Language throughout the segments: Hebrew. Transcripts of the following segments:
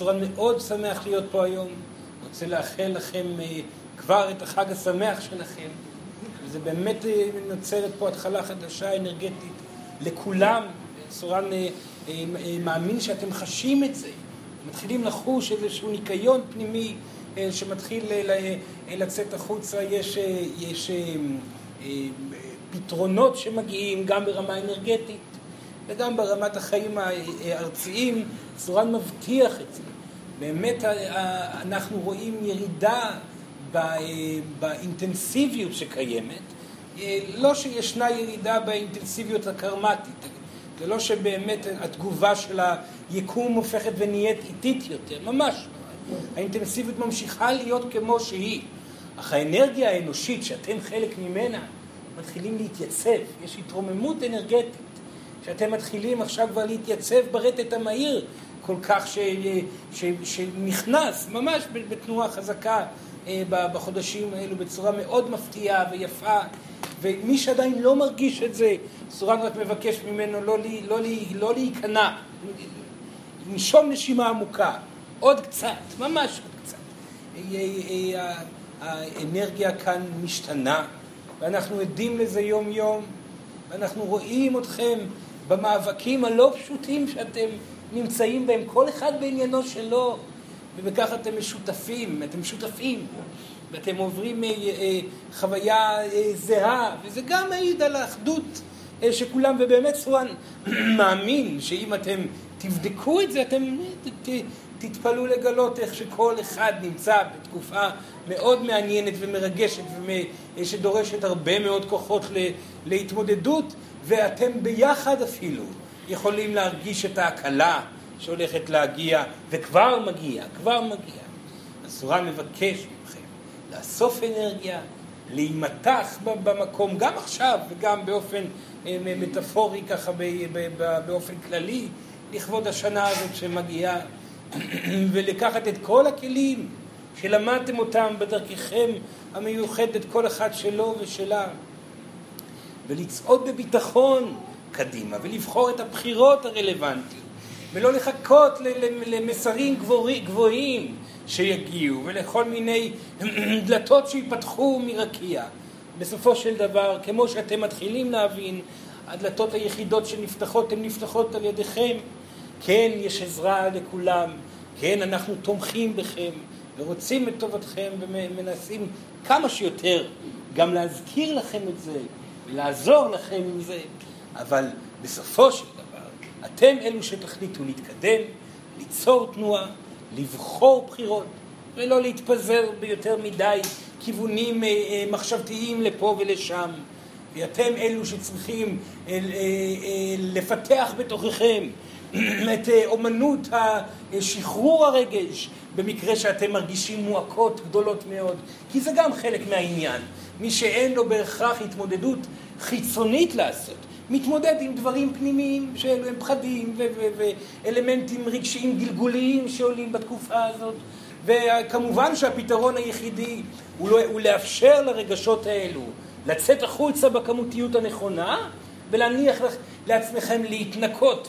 צורה מאוד שמח להיות פה היום. רוצה לאחל לכם אה, כבר את החג השמח שלכם. וזה באמת אה, נוצרת פה התחלה חדשה אנרגטית לכולם. צורן אה, מאמין שאתם חשים את זה. מתחילים לחוש איזשהו ניקיון פנימי שמתחיל לצאת החוצה. יש, יש פתרונות שמגיעים גם ברמה אנרגטית וגם ברמת החיים הארציים. צורן מבטיח את זה. באמת אנחנו רואים ירידה באינטנסיביות שקיימת, לא שישנה ירידה באינטנסיביות הקרמטית, זה לא שבאמת התגובה של היקום הופכת ונהיית איטית יותר, ממש לא. האינטנסיביות ממשיכה להיות כמו שהיא, אך האנרגיה האנושית שאתם חלק ממנה מתחילים להתייצב, יש התרוממות אנרגטית, שאתם מתחילים עכשיו כבר להתייצב ברטט המהיר כל כך ש, ש, שנכנס ממש בתנועה חזקה אה, בחודשים האלו בצורה מאוד מפתיעה ויפה ומי שעדיין לא מרגיש את זה, סורן רק מבקש ממנו לא, לי, לא, לי, לא להיכנע, לנשום נשימה עמוקה, עוד קצת, ממש עוד קצת. אה, אה, האנרגיה כאן משתנה ואנחנו עדים לזה יום יום ואנחנו רואים אתכם במאבקים הלא פשוטים שאתם נמצאים בהם, כל אחד בעניינו שלו, ובכך אתם משותפים, אתם שותפים, ואתם עוברים אה, אה, חוויה אה, זהה, וזה גם מעיד על האחדות שכולם, ובאמת סואן מאמין שאם אתם תבדקו את זה, אתם ת, תתפלאו לגלות איך שכל אחד נמצא בתקופה מאוד מעניינת ומרגשת ושדורשת הרבה מאוד כוחות להתמודדות, ואתם ביחד אפילו יכולים להרגיש את ההקלה שהולכת להגיע, וכבר מגיע, כבר מגיע. הסורה מבקש מכם לאסוף אנרגיה, להימתח במקום, גם עכשיו וגם באופן אה, מטאפורי ככה באופן כללי, לכבוד השנה הזאת שמגיעה, ולקחת את כל הכלים שלמדתם אותם בדרככם המיוחדת, כל אחד שלו ושלה, ולצעוד בביטחון קדימה ולבחור את הבחירות הרלוונטיות ולא לחכות למסרים גבוהים שיגיעו ולכל מיני דלתות שיפתחו מרקיע. בסופו של דבר, כמו שאתם מתחילים להבין, הדלתות היחידות שנפתחות הן נפתחות על ידיכם. כן, יש עזרה לכולם, כן, אנחנו תומכים בכם ורוצים את טובתכם ומנסים כמה שיותר גם להזכיר לכם את זה ולעזור לכם עם זה. אבל בסופו של דבר, אתם אלו שתחליטו להתקדם, ליצור תנועה, לבחור בחירות, ולא להתפזר ביותר מדי כיוונים אה, אה, מחשבתיים לפה ולשם. ואתם אלו שצריכים אה, לפתח בתוככם את אומנות שחרור הרגש במקרה שאתם מרגישים מועקות גדולות מאוד, כי זה גם חלק מהעניין. מי שאין לו בהכרח התמודדות חיצונית לעשות, מתמודד עם דברים פנימיים שאלו הם פחדים ואלמנטים רגשיים גלגוליים שעולים בתקופה הזאת. וכמובן שהפתרון היחידי הוא, לא, הוא לאפשר לרגשות האלו לצאת החוצה בכמותיות הנכונה ולהניח לעצמכם להתנקות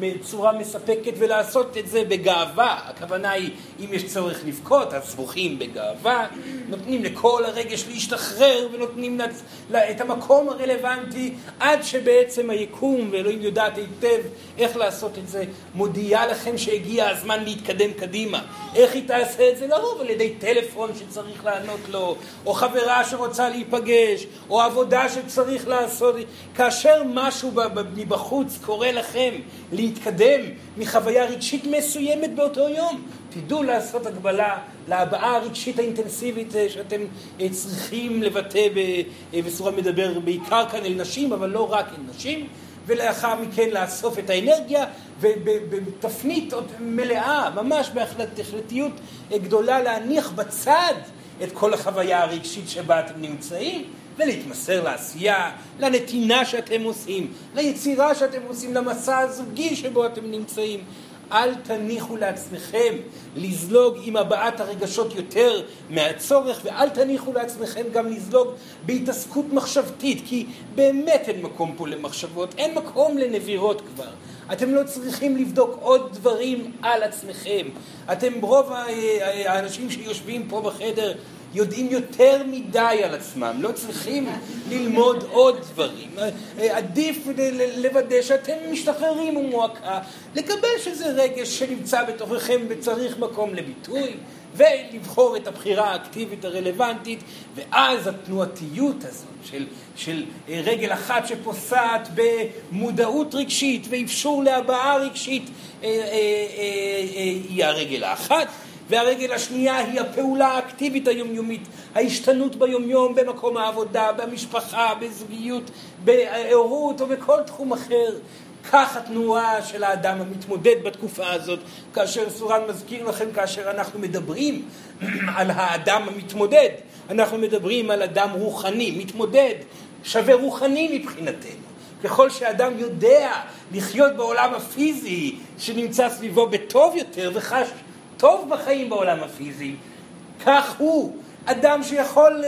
בצורה מספקת ולעשות את זה בגאווה. הכוונה היא, אם יש צורך לבכות, אז בוכים בגאווה, נותנים לכל הרגש להשתחרר ונותנים לצ... את המקום הרלוונטי עד שבעצם היקום, ואלוהים יודעת היטב איך לעשות את זה, מודיעה לכם שהגיע הזמן להתקדם קדימה. איך היא תעשה את זה? לרוב על ידי טלפון שצריך לענות לו, או חברה שרוצה להיפגש, או עבודה שצריך לעשות. כאשר משהו מבחוץ קורא לכם להתקדם מחוויה רגשית מסוימת באותו יום, תדעו לעשות הגבלה להבעה הרגשית האינטנסיבית אה, שאתם אה, צריכים לבטא אה, מדבר בעיקר כאן אל נשים, אבל לא רק אל נשים, ולאחר מכן לאסוף את האנרגיה ובתפנית מלאה, ממש בהחלטיות גדולה להניח בצד את כל החוויה הרגשית שבה אתם נמצאים ולהתמסר לעשייה, לנתינה שאתם עושים, ליצירה שאתם עושים, למסע הזוגי שבו אתם נמצאים. אל תניחו לעצמכם לזלוג עם הבעת הרגשות יותר מהצורך, ואל תניחו לעצמכם גם לזלוג בהתעסקות מחשבתית, כי באמת אין מקום פה למחשבות, אין מקום לנבירות כבר. אתם לא צריכים לבדוק עוד דברים על עצמכם. אתם, רוב האנשים שיושבים פה בחדר, יודעים יותר מדי על עצמם, לא צריכים ללמוד עוד דברים. עדיף לוודא שאתם משתחררים ממועקה, לקבל שזה רגש שנמצא בתוככם וצריך מקום לביטוי, ולבחור את הבחירה האקטיבית הרלוונטית, ואז התנועתיות הזאת של, של רגל אחת שפוסעת במודעות רגשית ואפשור להבעה רגשית אה, אה, אה, היא הרגל האחת. והרגל השנייה היא הפעולה האקטיבית היומיומית, ההשתנות ביומיום במקום העבודה, במשפחה, בזוגיות, בהורות או בכל תחום אחר. כך התנועה של האדם המתמודד בתקופה הזאת, כאשר סורן מזכיר לכם, כאשר אנחנו מדברים על האדם המתמודד, אנחנו מדברים על אדם רוחני, מתמודד, שווה רוחני מבחינתנו. ככל שאדם יודע לחיות בעולם הפיזי שנמצא סביבו בטוב יותר וחש טוב בחיים בעולם הפיזי, כך הוא אדם שיכול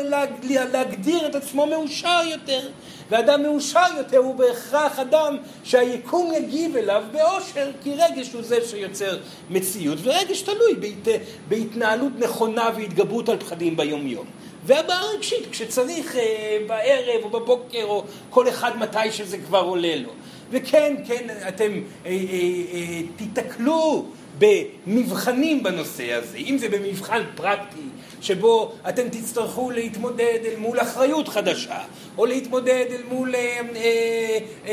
להגדיר את עצמו מאושר יותר, ואדם מאושר יותר הוא בהכרח אדם שהיקום יגיב אליו באושר, כי רגש הוא זה שיוצר מציאות, ורגש תלוי בהת... בהתנהלות נכונה והתגברות על פחדים ביומיום. והבעה רגשית, כשצריך אה, בערב או בבוקר או כל אחד מתי שזה כבר עולה לו. וכן, כן, אתם אה, אה, אה, תיתקלו במבחנים בנושא הזה, אם זה במבחן פרקטי, שבו אתם תצטרכו להתמודד אל מול אחריות חדשה, או להתמודד אל מול אה, אה, אה,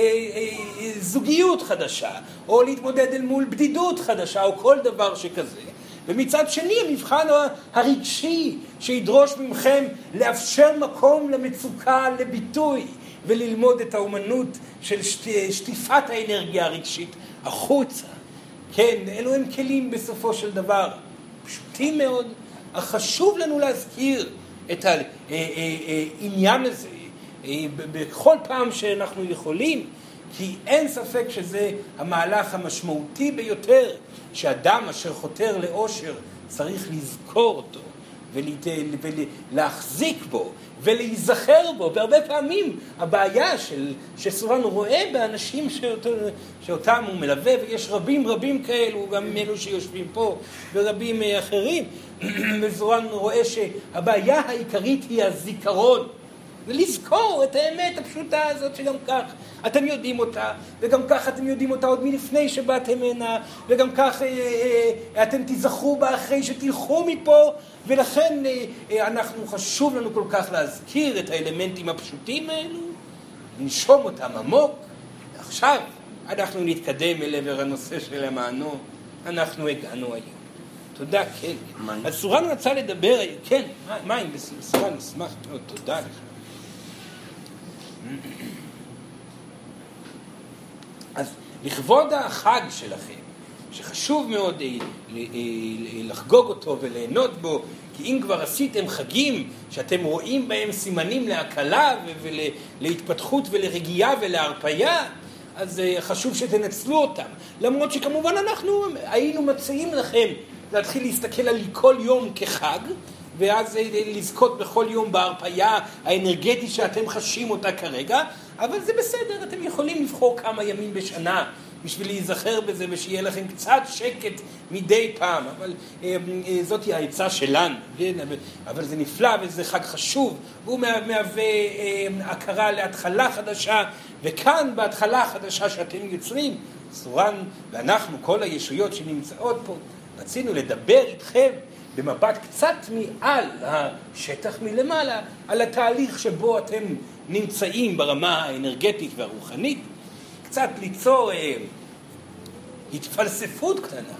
אה, זוגיות חדשה, או להתמודד אל מול בדידות חדשה, או כל דבר שכזה. ומצד שני המבחן הרגשי שידרוש מכם לאפשר מקום למצוקה, לביטוי, וללמוד את האומנות של שטיפת האנרגיה הרגשית החוצה. כן, אלו הם כלים בסופו של דבר פשוטים מאוד, אך חשוב לנו להזכיר את העניין הזה בכל פעם שאנחנו יכולים, כי אין ספק שזה המהלך המשמעותי ביותר שאדם אשר חותר לאושר צריך לזכור אותו ולהחזיק בו ולהיזכר בו, והרבה פעמים הבעיה של, שסורן רואה באנשים שאותו, שאותם הוא מלווה, ויש רבים רבים כאלו, גם אלו שיושבים פה, ורבים אחרים, וסורן רואה שהבעיה העיקרית היא הזיכרון. ולזכור את האמת הפשוטה הזאת שגם כך אתם יודעים אותה, וגם כך אתם יודעים אותה עוד מלפני שבאתם הנה, וגם כך אה, אה, אתם תיזכרו בה אחרי שתלכו מפה, ולכן אה, אה, אנחנו, חשוב לנו כל כך להזכיר את האלמנטים הפשוטים האלו, לנשום אותם עמוק, ועכשיו אנחנו נתקדם אל עבר הנושא של המענו, אנחנו הגענו היום. תודה, כן. אז סורן רצה לדבר, כן, מים, סורן, נשמח מאוד, תודה לך. אז לכבוד החג שלכם, שחשוב מאוד אה, אה, לחגוג אותו וליהנות בו, כי אם כבר עשיתם חגים שאתם רואים בהם סימנים להקלה ולהתפתחות ולרגיעה ולהרפייה, אז אה, חשוב שתנצלו אותם. למרות שכמובן אנחנו היינו מציעים לכם להתחיל להסתכל על כל יום כחג, ואז לזכות בכל יום בהרפייה האנרגטית שאתם חשים אותה כרגע, אבל זה בסדר, אתם יכולים לבחור כמה ימים בשנה בשביל להיזכר בזה ושיהיה לכם קצת שקט מדי פעם, אבל אה, אה, זאתי העצה שלנו, כן? אבל זה נפלא וזה חג חשוב, והוא מהווה אה, הכרה להתחלה חדשה, וכאן בהתחלה החדשה שאתם יוצרים, סורן ואנחנו, כל הישויות שנמצאות פה, רצינו לדבר איתכם במבט קצת מעל השטח מלמעלה, על התהליך שבו אתם נמצאים ברמה האנרגטית והרוחנית, קצת ליצור אה, התפלספות קטנה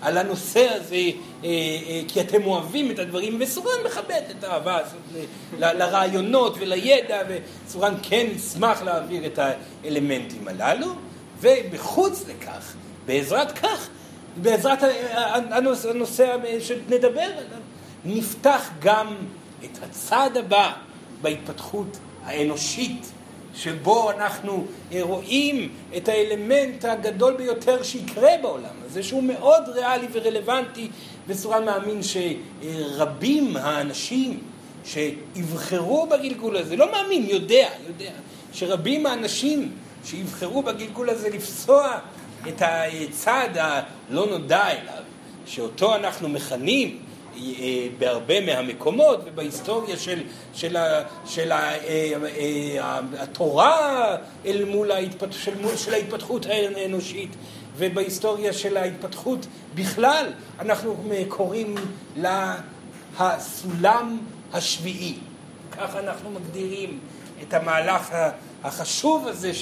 על הנושא הזה, אה, אה, כי אתם אוהבים את הדברים, וסורן מכבד את האהבה הזאת ל, ל, לרעיונות ולידע, וסורן כן ישמח להעביר את האלמנטים הללו, ובחוץ לכך, בעזרת כך, בעזרת הנושא, שנדבר עליו, נפתח גם את הצעד הבא בהתפתחות האנושית, שבו אנחנו רואים את האלמנט הגדול ביותר שיקרה בעולם הזה, שהוא מאוד ריאלי ורלוונטי, וסורן מאמין שרבים האנשים שיבחרו בגלגול הזה, לא מאמין, יודע, יודע, שרבים האנשים שיבחרו בגלגול הזה לפסוע את הצד הלא נודע אליו, שאותו אנחנו מכנים אה, בהרבה מהמקומות ובהיסטוריה של, של, ה, של ה, אה, התורה אל מול ההתפתח, של, של ההתפתחות האנושית ובהיסטוריה של ההתפתחות בכלל, אנחנו קוראים לסולם השביעי. ככה אנחנו מגדירים את המהלך החשוב הזה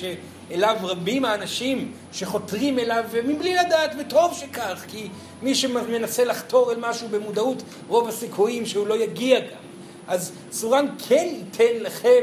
שאליו רבים האנשים שחותרים אליו מבלי לדעת, וטוב שכך, כי מי שמנסה לחתור אל משהו במודעות, רוב הסיכויים שהוא לא יגיע גם. אז סורן כן ייתן לכם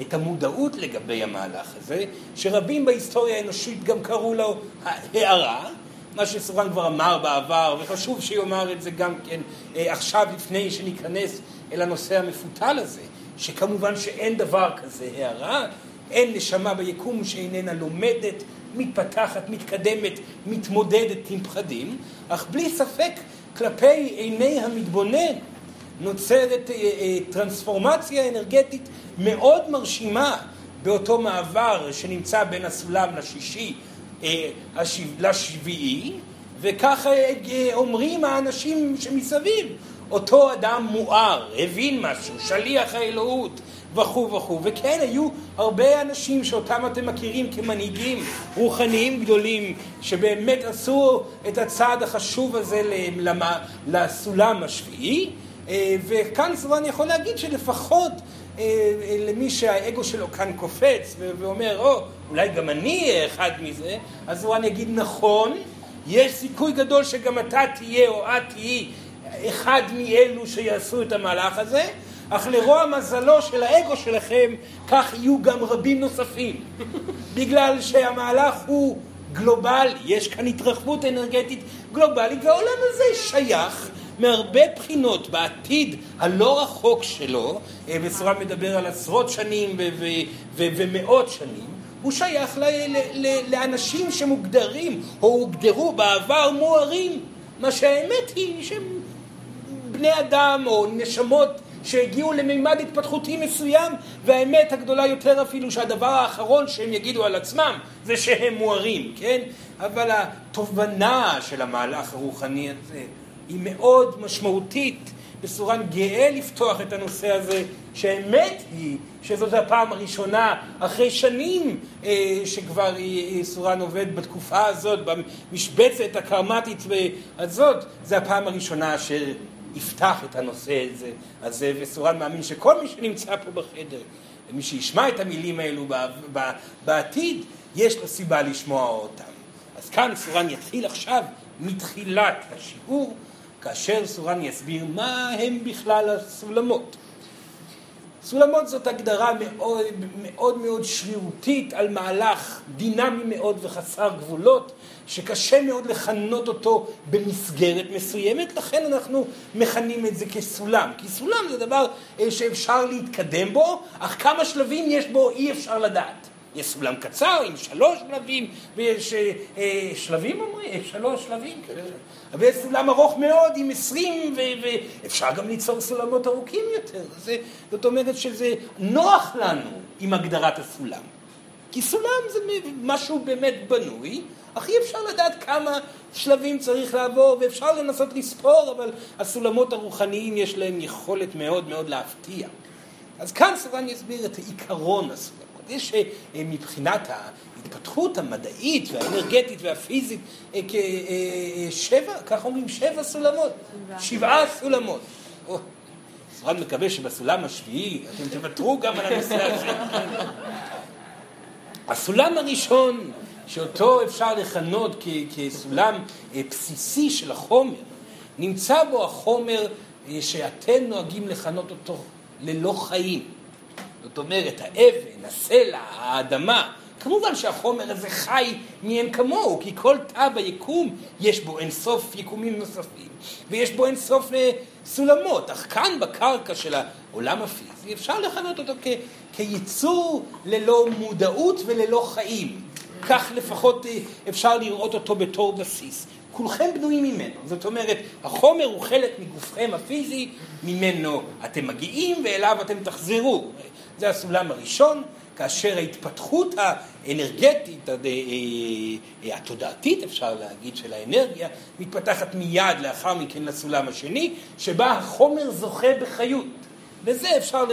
את המודעות לגבי המהלך הזה, שרבים בהיסטוריה האנושית גם קראו לו הערה, מה שסורן כבר אמר בעבר, וחשוב שיאמר את זה גם כן אה, עכשיו לפני שניכנס אל הנושא המפותל הזה, שכמובן שאין דבר כזה הערה, אין נשמה ביקום שאיננה לומדת, מתפתחת, מתקדמת, מתמודדת עם פחדים, אך בלי ספק כלפי עיני המתבונן נוצרת אה, אה, טרנספורמציה אנרגטית מאוד מרשימה באותו מעבר שנמצא בין הסולם לשישי אה, לשביעי, וככה אומרים האנשים שמסביב. אותו אדם מואר, הבין משהו, שליח האלוהות וכו' וכו'. וכן, היו הרבה אנשים שאותם אתם מכירים כמנהיגים רוחניים גדולים, שבאמת עשו את הצעד החשוב הזה לסולם השביעי. אה, וכאן סורן יכול להגיד שלפחות אה, למי שהאגו שלו כאן קופץ ואומר, או, אולי גם אני אהיה אחד מזה, אז סורן יגיד, נכון, יש סיכוי גדול שגם אתה תהיה או את תהיי אחד מאלו שיעשו את המהלך הזה, אך לרוע מזלו של האגו שלכם, כך יהיו גם רבים נוספים. בגלל שהמהלך הוא גלובלי, יש כאן התרחבות אנרגטית גלובלית, והעולם הזה שייך מהרבה בחינות בעתיד הלא רחוק שלו, וסורן אה, מדבר על עשרות שנים ומאות שנים, הוא שייך לאנשים שמוגדרים או הוגדרו בעבר מוארים, מה שהאמת היא שהם בני אדם או נשמות שהגיעו למימד התפתחותי מסוים, והאמת הגדולה יותר אפילו שהדבר האחרון שהם יגידו על עצמם זה שהם מוארים, כן? אבל התובנה של המהלך הרוחני הזה היא מאוד משמעותית. וסורן גאה לפתוח את הנושא הזה, שהאמת היא שזאת הפעם הראשונה אחרי שנים אה, שכבר אה, סורן עובד בתקופה הזאת, במשבצת הקרמטית הזאת, זה הפעם הראשונה שיפתח את הנושא הזה, הזה וסורן מאמין שכל מי שנמצא פה בחדר, מי שישמע את המילים האלו בעתיד, יש לו סיבה לשמוע אותם. אז כאן סורן יתחיל עכשיו מתחילת השיעור. כאשר סורן יסביר מה הם בכלל הסולמות. סולמות זאת הגדרה מאוד מאוד, מאוד שרירותית על מהלך דינמי מאוד וחסר גבולות, שקשה מאוד לכנות אותו במסגרת מסוימת, לכן אנחנו מכנים את זה כסולם. כי סולם זה דבר אה, שאפשר להתקדם בו, אך כמה שלבים יש בו אי אפשר לדעת. יש סולם קצר עם שלוש שלבים, ויש אה, אה שלבים אומרים? שלוש שלבים, כן. ויש סולם ארוך מאוד עם עשרים, ואפשר גם ליצור סולמות ארוכים יותר. זה, זאת אומרת שזה נוח לנו עם הגדרת הסולם. כי סולם זה משהו באמת בנוי, אך אי אפשר לדעת כמה שלבים צריך לעבור, ואפשר לנסות לספור, אבל הסולמות הרוחניים יש להם יכולת מאוד מאוד להפתיע. אז כאן סבן יסביר את עיקרון הסולם. יש אה, מבחינת ההתפתחות המדעית והאנרגטית והפיזית אה, אה, כך אומרים, שבע סולמות, שבעה סולמות. סורן מקווה שבסולם השביעי אתם תוותרו גם על הנושא הזה. הסולם הראשון, שאותו אפשר לכנות כסולם בסיסי של החומר, נמצא בו החומר שאתם נוהגים לכנות אותו ללא חיים. זאת אומרת, האבן, הסלע, האדמה, כמובן שהחומר הזה חי מאין כמוהו, כי כל תא ביקום יש בו אין סוף יקומים נוספים, ויש בו אין סוף אה, סולמות, אך כאן בקרקע של העולם הפיזי אפשר לכנות אותו כ- כיצור ללא מודעות וללא חיים. כך לפחות אה, אפשר לראות אותו בתור בסיס. כולכם בנויים ממנו. זאת אומרת, החומר הוא חלק מגופכם הפיזי, ממנו אתם מגיעים ואליו אתם תחזרו. זה הסולם הראשון. כאשר ההתפתחות האנרגטית, התודעתית אפשר להגיד, של האנרגיה, מתפתחת מיד לאחר מכן לסולם השני, שבה החומר זוכה בחיות. וזה אפשר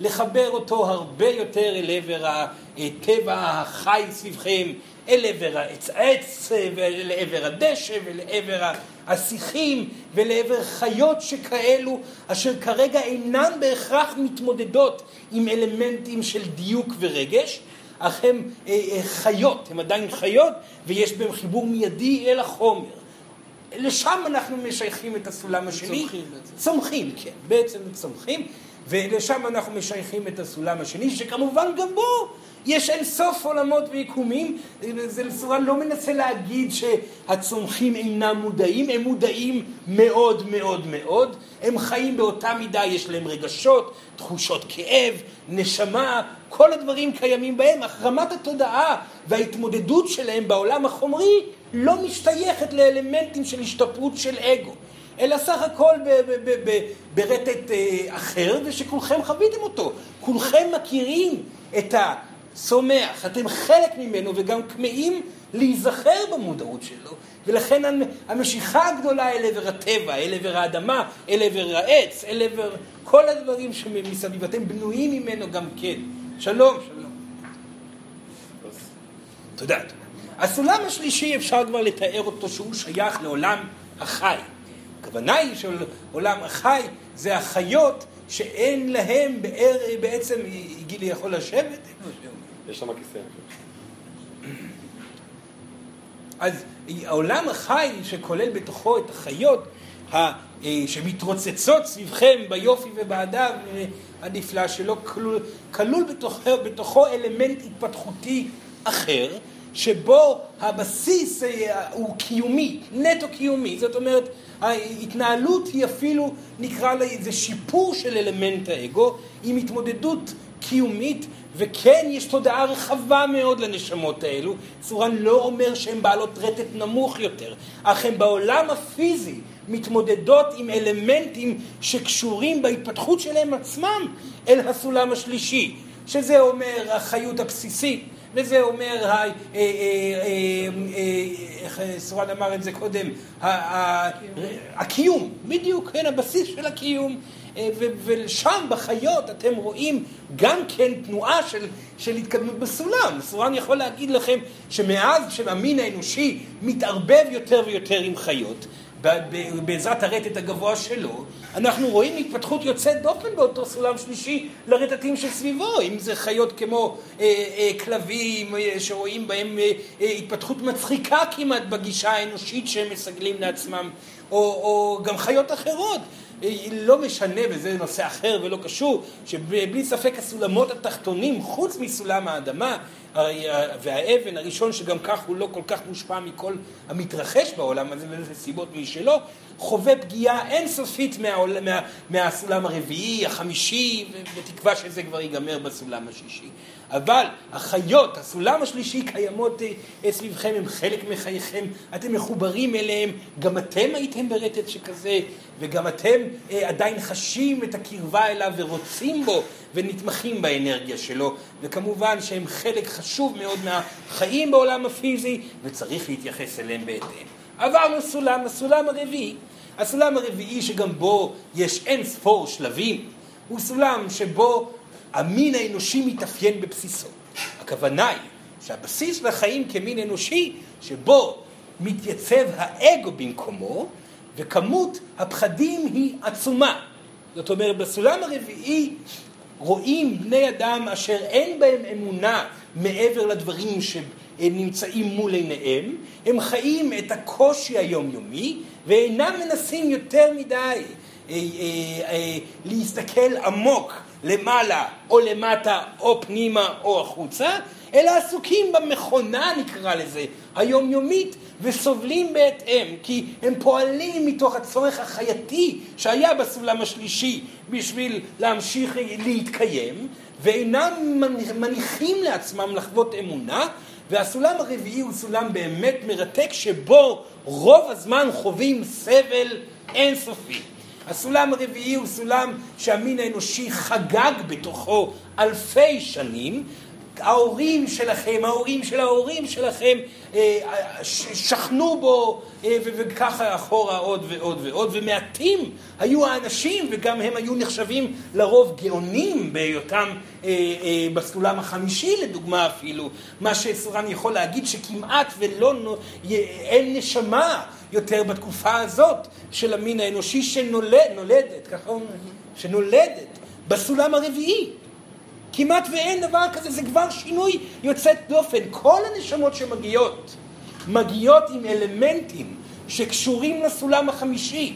לחבר אותו הרבה יותר אל עבר הטבע החי סביבכם, אל עבר העץ עץ, ולעבר הדשא, ולעבר השיחים, ולעבר חיות שכאלו, אשר כרגע אינן בהכרח מתמודדות עם אלמנטים של דיוק ורגש, אך הן אה, אה, חיות, הן עדיין חיות, ויש בהן חיבור מיידי אל החומר. לשם אנחנו משייכים את הסולם השני. צומחים בעצם. צומחים, כן, בעצם צומחים, ולשם אנחנו משייכים את הסולם השני, שכמובן גם בו יש אין סוף עולמות ויקומים, זה סורן לא מנסה להגיד שהצומחים אינם מודעים, הם מודעים מאוד מאוד מאוד, הם חיים באותה מידה, יש להם רגשות, תחושות כאב, נשמה, כל הדברים קיימים בהם, אך רמת התודעה וההתמודדות שלהם בעולם החומרי לא משתייכת לאלמנטים של השתפרות של אגו. אלא סך הכל ברטט אה, אחר, ושכולכם חוויתם אותו. כולכם מכירים את ה... צומח, אתם חלק ממנו וגם כמהים להיזכר במודעות שלו, ולכן המשיכה הגדולה אל עבר הטבע, אל עבר האדמה, אל עבר העץ, אל עבר כל הדברים שמסביב, אתם בנויים ממנו גם כן. שלום, שלום. תודה. הסולם השלישי אפשר כבר לתאר אותו שהוא שייך לעולם החי. הכוונה היא שעולם החי זה החיות שאין להם בעצם, גילי יכול לשבת? יש שם כיסא. אז העולם החי שכולל בתוכו את החיות אה, שמתרוצצות סביבכם ביופי ובהדר אה, הנפלא שלו, כלול, כלול בתוכו, בתוכו אלמנט התפתחותי אחר, שבו הבסיס אה, הוא קיומי, נטו קיומי. זאת אומרת, ההתנהלות היא אפילו, נקרא לה, זה שיפור של אלמנט האגו, עם התמודדות קיומית וכן, יש תודעה רחבה מאוד לנשמות האלו. צורן לא אומר שהן בעלות רטט נמוך יותר, אך הן בעולם הפיזי מתמודדות עם אלמנטים שקשורים בהתפתחות שלהם עצמם אל הסולם השלישי, שזה אומר החיות הבסיסית, וזה אומר, אה, אה, אה, איך סורן אמר את זה קודם, הקיום, בדיוק, כן, הבסיס של הקיום. ושם בחיות אתם רואים גם כן תנועה של, של התקדמות בסולם. סורן יכול להגיד לכם שמאז שהמין האנושי מתערבב יותר ויותר עם חיות, בעזרת הרטט הגבוה שלו, אנחנו רואים התפתחות יוצאת דופן באותו סולם שלישי לרטטים שסביבו, אם זה חיות כמו אה, אה, כלבים אה, שרואים בהם אה, אה, התפתחות מצחיקה כמעט בגישה האנושית שהם מסגלים לעצמם, או, או גם חיות אחרות. לא משנה, וזה נושא אחר ולא קשור, שבלי ספק הסולמות התחתונים, חוץ מסולם האדמה והאבן הראשון, שגם כך הוא לא כל כך מושפע מכל המתרחש בעולם הזה, ואיזה סיבות משלו, חווה פגיעה אינסופית מהעול, מה, מהסולם הרביעי, החמישי, בתקווה שזה כבר ייגמר בסולם השישי. אבל החיות, הסולם השלישי, קיימות אה, סביבכם, הם חלק מחייכם, אתם מחוברים אליהם, גם אתם הייתם ברטט שכזה, וגם אתם אה, עדיין חשים את הקרבה אליו ורוצים בו ונתמכים באנרגיה שלו, וכמובן שהם חלק חשוב מאוד מהחיים בעולם הפיזי, וצריך להתייחס אליהם בהתאם. עברנו סולם, הסולם הרביעי. הסולם הרביעי שגם בו יש אין ספור שלבים, הוא סולם שבו המין האנושי מתאפיין בבסיסו. הכוונה היא שהבסיס לחיים כמין אנושי, שבו מתייצב האגו במקומו, וכמות הפחדים היא עצומה. זאת אומרת, בסולם הרביעי רואים בני אדם אשר אין בהם אמונה מעבר לדברים שנמצאים מול עיניהם, הם חיים את הקושי היומיומי ואינם מנסים יותר מדי אה, אה, אה, להסתכל עמוק למעלה או למטה או פנימה או החוצה, אלא עסוקים במכונה נקרא לזה, היומיומית, וסובלים בהתאם, כי הם פועלים מתוך הצורך החייתי שהיה בסולם השלישי בשביל להמשיך להתקיים, ואינם מניחים לעצמם לחוות אמונה, והסולם הרביעי הוא סולם באמת מרתק, שבו רוב הזמן חווים סבל אינסופי. הסולם הרביעי הוא סולם שהמין האנושי חגג בתוכו אלפי שנים, ההורים שלכם, ההורים של ההורים שלכם, אה, שכנו בו, אה, וככה אחורה עוד ועוד ועוד, ומעטים היו האנשים, וגם הם היו נחשבים לרוב גאונים בהיותם אה, בסולם החמישי, לדוגמה אפילו, מה שסורן יכול להגיד שכמעט ולא, אין נשמה יותר בתקופה הזאת של המין האנושי שנולדת, ככה אומרים, שנולדת בסולם הרביעי. כמעט ואין דבר כזה, זה כבר שינוי יוצאת דופן. כל הנשמות שמגיעות, מגיעות עם אלמנטים שקשורים לסולם החמישי.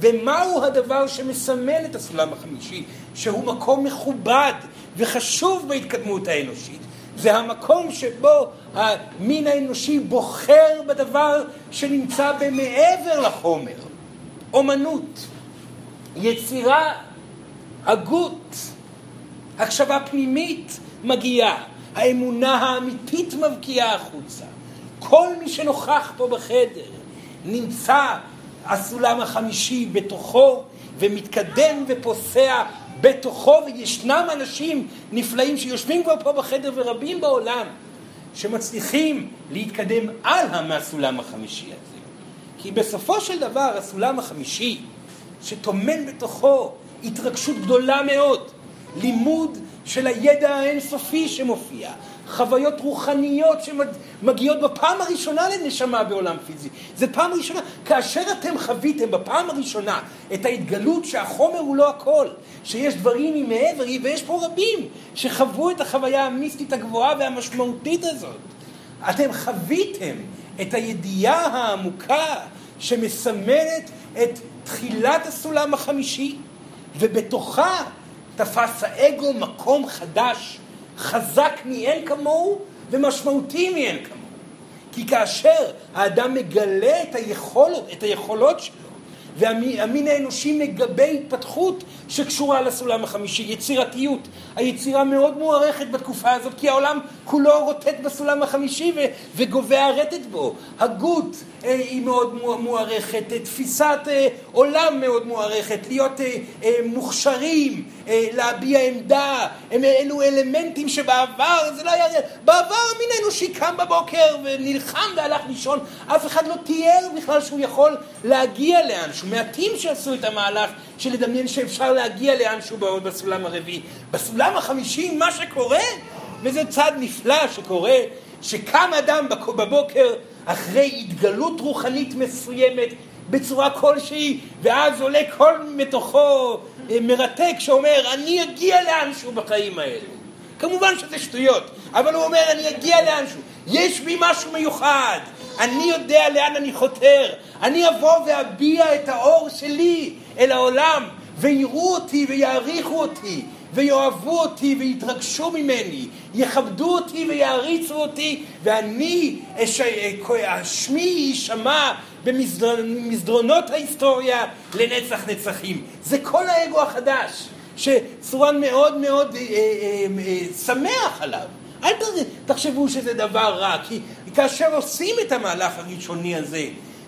ומהו הדבר שמסמל את הסולם החמישי? שהוא מקום מכובד וחשוב בהתקדמות האנושית. זה המקום שבו המין האנושי בוחר בדבר שנמצא במעבר לחומר. אומנות, יצירה, הגות, הקשבה פנימית מגיעה, האמונה האמיתית מבקיעה החוצה. כל מי שנוכח פה בחדר נמצא הסולם החמישי בתוכו ומתקדם ופוסע בתוכו, וישנם אנשים נפלאים שיושבים כבר פה בחדר ורבים בעולם שמצליחים להתקדם הלאה מהסולם החמישי הזה. כי בסופו של דבר הסולם החמישי שטומן בתוכו התרגשות גדולה מאוד לימוד של הידע האינסופי שמופיע, חוויות רוחניות שמגיעות בפעם הראשונה לנשמה בעולם פיזי. זה פעם ראשונה. כאשר אתם חוויתם בפעם הראשונה את ההתגלות שהחומר הוא לא הכל, שיש דברים ממעבר, ויש פה רבים שחוו את החוויה המיסטית הגבוהה והמשמעותית הזאת. אתם חוויתם את הידיעה העמוקה שמסמלת את תחילת הסולם החמישי, ובתוכה תפס האגו מקום חדש, חזק מאין כמוהו ומשמעותי מאין כמוהו. כי כאשר האדם מגלה את היכולות, את היכולות שלו, והמין האנושי מגבה התפתחות שקשורה לסולם החמישי, יצירתיות. היצירה מאוד מוערכת בתקופה הזאת, כי העולם כולו רוטט בסולם החמישי ו- וגובע רטט בו. הגות אה, היא מאוד מוערכת, אה, תפיסת אה, עולם מאוד מוערכת, להיות אה, אה, מוכשרים, אה, להביע עמדה, הם אלו אלמנטים שבעבר זה לא היה... בעבר המין האנושי קם בבוקר ונלחם והלך לישון, אף אחד לא תיאר בכלל שהוא יכול להגיע לאנשהו. מעטים שעשו את המהלך של לדמיין שאפשר להגיע לאנשהו בסולם הרביעי. בסולם החמישי מה שקורה, וזה צד נפלא שקורה, שקם אדם בבוקר אחרי התגלות רוחנית מסוימת בצורה כלשהי, ואז עולה קול מתוכו אה, מרתק שאומר, אני אגיע לאנשהו בחיים האלה. כמובן שזה שטויות, אבל הוא אומר, אני אגיע לאנשהו. יש בי משהו מיוחד, אני יודע לאן אני חותר, אני אבוא ואביע את האור שלי אל העולם, ויראו אותי ויעריכו אותי, ויאהבו אותי ויתרגשו ממני, יכבדו אותי ויעריצו אותי, ואני, שמי יישמע במסדרונות ההיסטוריה לנצח נצחים. זה כל האגו החדש, שצורן מאוד מאוד אה, אה, אה, שמח עליו. אל תחשבו שזה דבר רע, כי כאשר עושים את המהלך הראשוני הזה,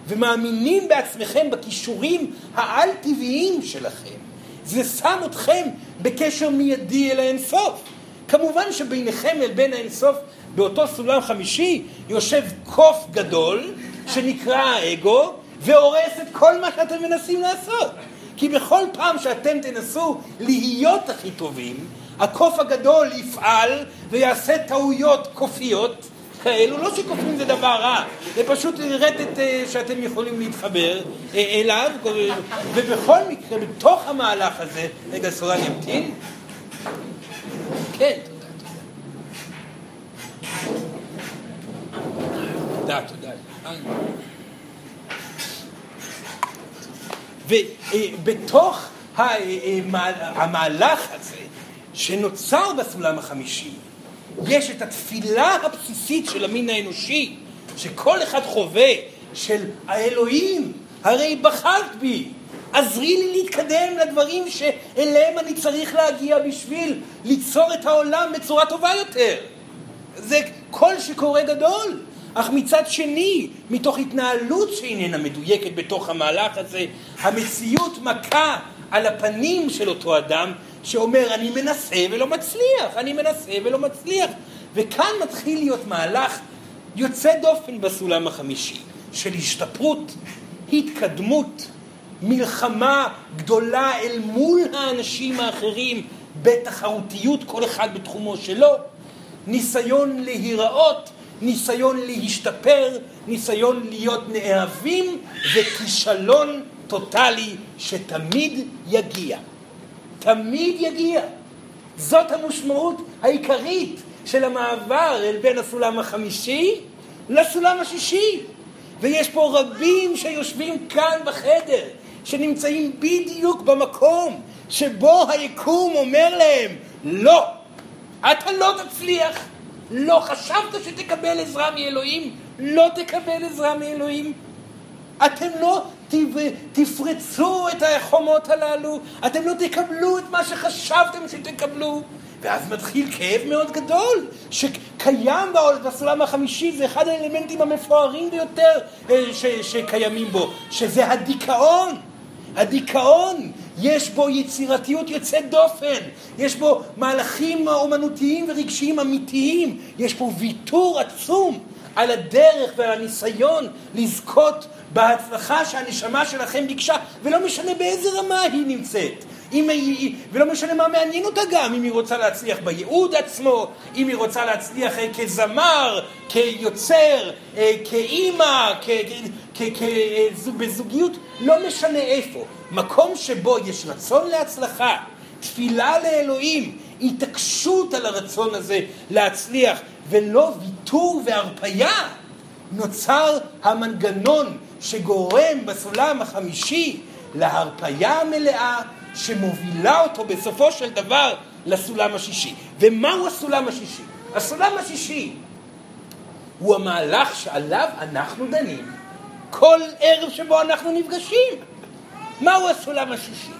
ומאמינים בעצמכם בכישורים העל-טבעיים שלכם, זה שם אתכם בקשר מיידי אל האינסוף. כמובן שביניכם אל בין האינסוף, באותו סולם חמישי, יושב קוף גדול, שנקרא האגו, והורס את כל מה שאתם מנסים לעשות. כי בכל פעם שאתם תנסו להיות הכי טובים, הקוף הגדול יפעל ויעשה טעויות קופיות כאלו, לא שקופים זה דבר רע, זה פשוט רטט אה, שאתם יכולים להתחבר אה, אליו, ובכל מקרה, בתוך המהלך הזה, רגע, סורן ימתין. כן, תודה. תודה, תודה. ובתוך המהלך הזה שנוצר בסולם החמישי, יש את התפילה הבסיסית של המין האנושי, שכל אחד חווה, של האלוהים, הרי בחרת בי, עזרי לי להתקדם לדברים שאליהם אני צריך להגיע בשביל ליצור את העולם בצורה טובה יותר. זה קול שקורא גדול. אך מצד שני, מתוך התנהלות שאיננה מדויקת בתוך המהלך הזה, המציאות מכה על הפנים של אותו אדם שאומר, אני מנסה ולא מצליח, אני מנסה ולא מצליח. וכאן מתחיל להיות מהלך יוצא דופן בסולם החמישי, של השתפרות, התקדמות, מלחמה גדולה אל מול האנשים האחרים בתחרותיות, כל אחד בתחומו שלו, ניסיון להיראות, ניסיון להשתפר, ניסיון להיות נאהבים וכישלון טוטאלי שתמיד יגיע. תמיד יגיע. זאת המשמעות העיקרית של המעבר אל בין הסולם החמישי לסולם השישי. ויש פה רבים שיושבים כאן בחדר, שנמצאים בדיוק במקום שבו היקום אומר להם, לא, אתה לא תצליח, לא חשבת שתקבל עזרה מאלוהים, לא תקבל עזרה מאלוהים. אתם לא תפרצו את החומות הללו, אתם לא תקבלו את מה שחשבתם שתקבלו. ואז מתחיל כאב מאוד גדול, שקיים בסולם החמישי, זה אחד האלמנטים המפוארים ביותר אה, שקיימים בו, שזה הדיכאון. הדיכאון, יש בו יצירתיות יוצאת דופן, יש בו מהלכים אומנותיים ורגשיים אמיתיים, יש פה ויתור עצום על הדרך ועל הניסיון לזכות בהצלחה שהנשמה שלכם ביקשה, ולא משנה באיזה רמה היא נמצאת. אם היא, ולא משנה מה מעניין אותה גם, אם היא רוצה להצליח בייעוד עצמו, אם היא רוצה להצליח אה, כזמר, כיוצר, אה, כאימא, בזוגיות, לא משנה איפה. מקום שבו יש רצון להצלחה, תפילה לאלוהים, התעקשות על הרצון הזה להצליח, ולא ויתור והרפייה, נוצר המנגנון שגורם בסולם החמישי להרפייה המלאה שמובילה אותו בסופו של דבר לסולם השישי. ומהו הסולם השישי? הסולם השישי הוא המהלך שעליו אנחנו דנים כל ערב שבו אנחנו נפגשים. מהו הסולם השישי?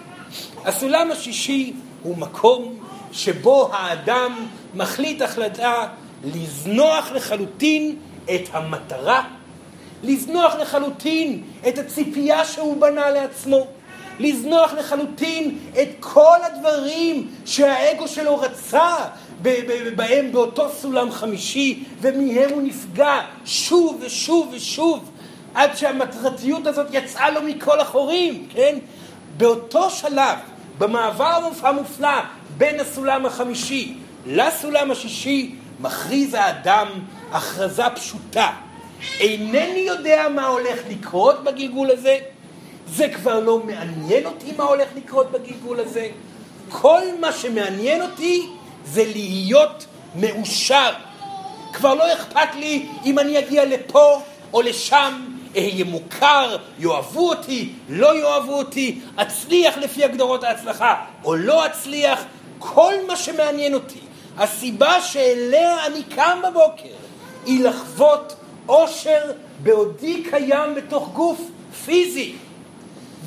הסולם השישי הוא מקום שבו האדם מחליט החלטה לזנוח לחלוטין את המטרה, לזנוח לחלוטין את הציפייה שהוא בנה לעצמו, לזנוח לחלוטין את כל הדברים שהאגו שלו רצה בהם באותו סולם חמישי, ומהם הוא נפגע שוב ושוב ושוב, עד שהמטרתיות הזאת יצאה לו מכל החורים, כן? באותו שלב, במעבר המופלא בין הסולם החמישי לסולם השישי, מכריז האדם הכרזה פשוטה. אינני יודע מה הולך לקרות בגלגול הזה, זה כבר לא מעניין אותי מה הולך לקרות בגלגול הזה. כל מה שמעניין אותי זה להיות מאושר. כבר לא אכפת לי אם אני אגיע לפה או לשם, אהיה מוכר, יאהבו אותי, לא יאהבו אותי, אצליח לפי הגדרות ההצלחה או לא אצליח, כל מה שמעניין אותי, הסיבה שאליה אני קם בבוקר, היא לחוות אושר בעודי קיים בתוך גוף פיזי.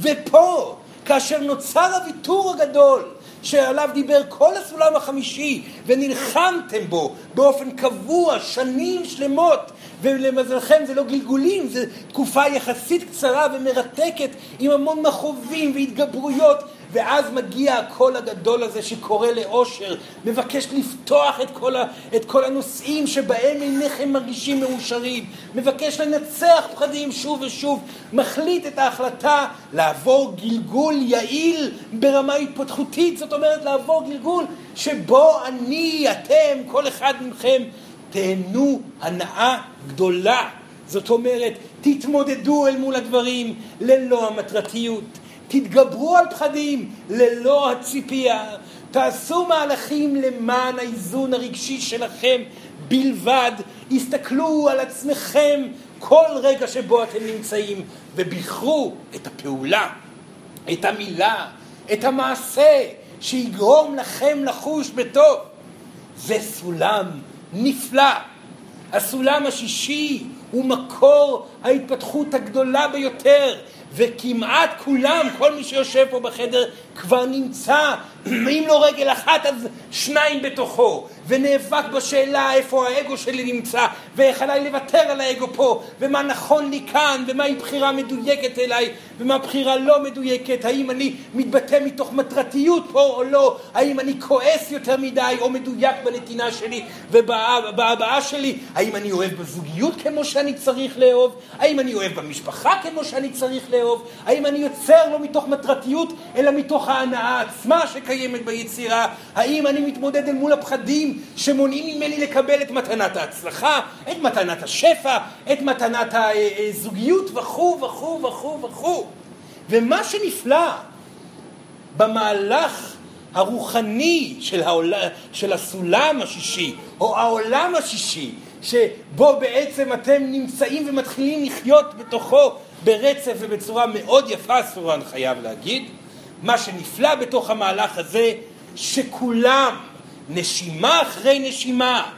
ופה, כאשר נוצר הוויתור הגדול, שעליו דיבר כל הסולם החמישי, ונלחמתם בו באופן קבוע, שנים שלמות, ולמזלכם זה לא גלגולים, זו תקופה יחסית קצרה ומרתקת, עם המון מכאובים והתגברויות, ואז מגיע הקול הגדול הזה שקורא לאושר, מבקש לפתוח את כל, ה, את כל הנושאים שבהם אינכם מרגישים מאושרים, מבקש לנצח פחדים שוב ושוב, מחליט את ההחלטה לעבור גלגול יעיל ברמה התפתחותית, זאת אומרת לעבור גלגול שבו אני, אתם, כל אחד מכם, תהנו הנאה גדולה. זאת אומרת, תתמודדו אל מול הדברים ללא המטרתיות. תתגברו על פחדים ללא הציפייה, תעשו מהלכים למען האיזון הרגשי שלכם בלבד, הסתכלו על עצמכם כל רגע שבו אתם נמצאים ובחרו את הפעולה, את המילה, את המעשה שיגרום לכם לחוש בטוב. זה סולם נפלא. הסולם השישי הוא מקור ההתפתחות הגדולה ביותר. וכמעט כולם, כל מי שיושב פה בחדר, כבר נמצא אם לא רגל אחת אז שניים בתוכו, ונאבק בשאלה איפה האגו שלי נמצא, ואיך עליי לוותר על האגו פה, ומה נכון לי כאן, ומהי בחירה מדויקת אליי, ומה בחירה לא מדויקת, האם אני מתבטא מתוך מטרתיות פה או לא, האם אני כועס יותר מדי או מדויק בנתינה שלי ובהבעה שלי, האם אני אוהב בזוגיות כמו שאני צריך לאהוב, האם אני אוהב במשפחה כמו שאני צריך לאהוב, האם אני יוצר לא מתוך מטרתיות אלא מתוך ההנאה עצמה שקיימת ביצירה, האם אני מתמודד אל מול הפחדים שמונעים ממני לקבל את מתנת ההצלחה, את מתנת השפע, את מתנת הזוגיות וכו' וכו' וכו' וכו'. ומה שנפלא במהלך הרוחני של, העול... של הסולם השישי, או העולם השישי, שבו בעצם אתם נמצאים ומתחילים לחיות בתוכו ברצף ובצורה מאוד יפה, סורן חייב להגיד. מה שנפלא בתוך המהלך הזה, שכולם, נשימה אחרי נשימה,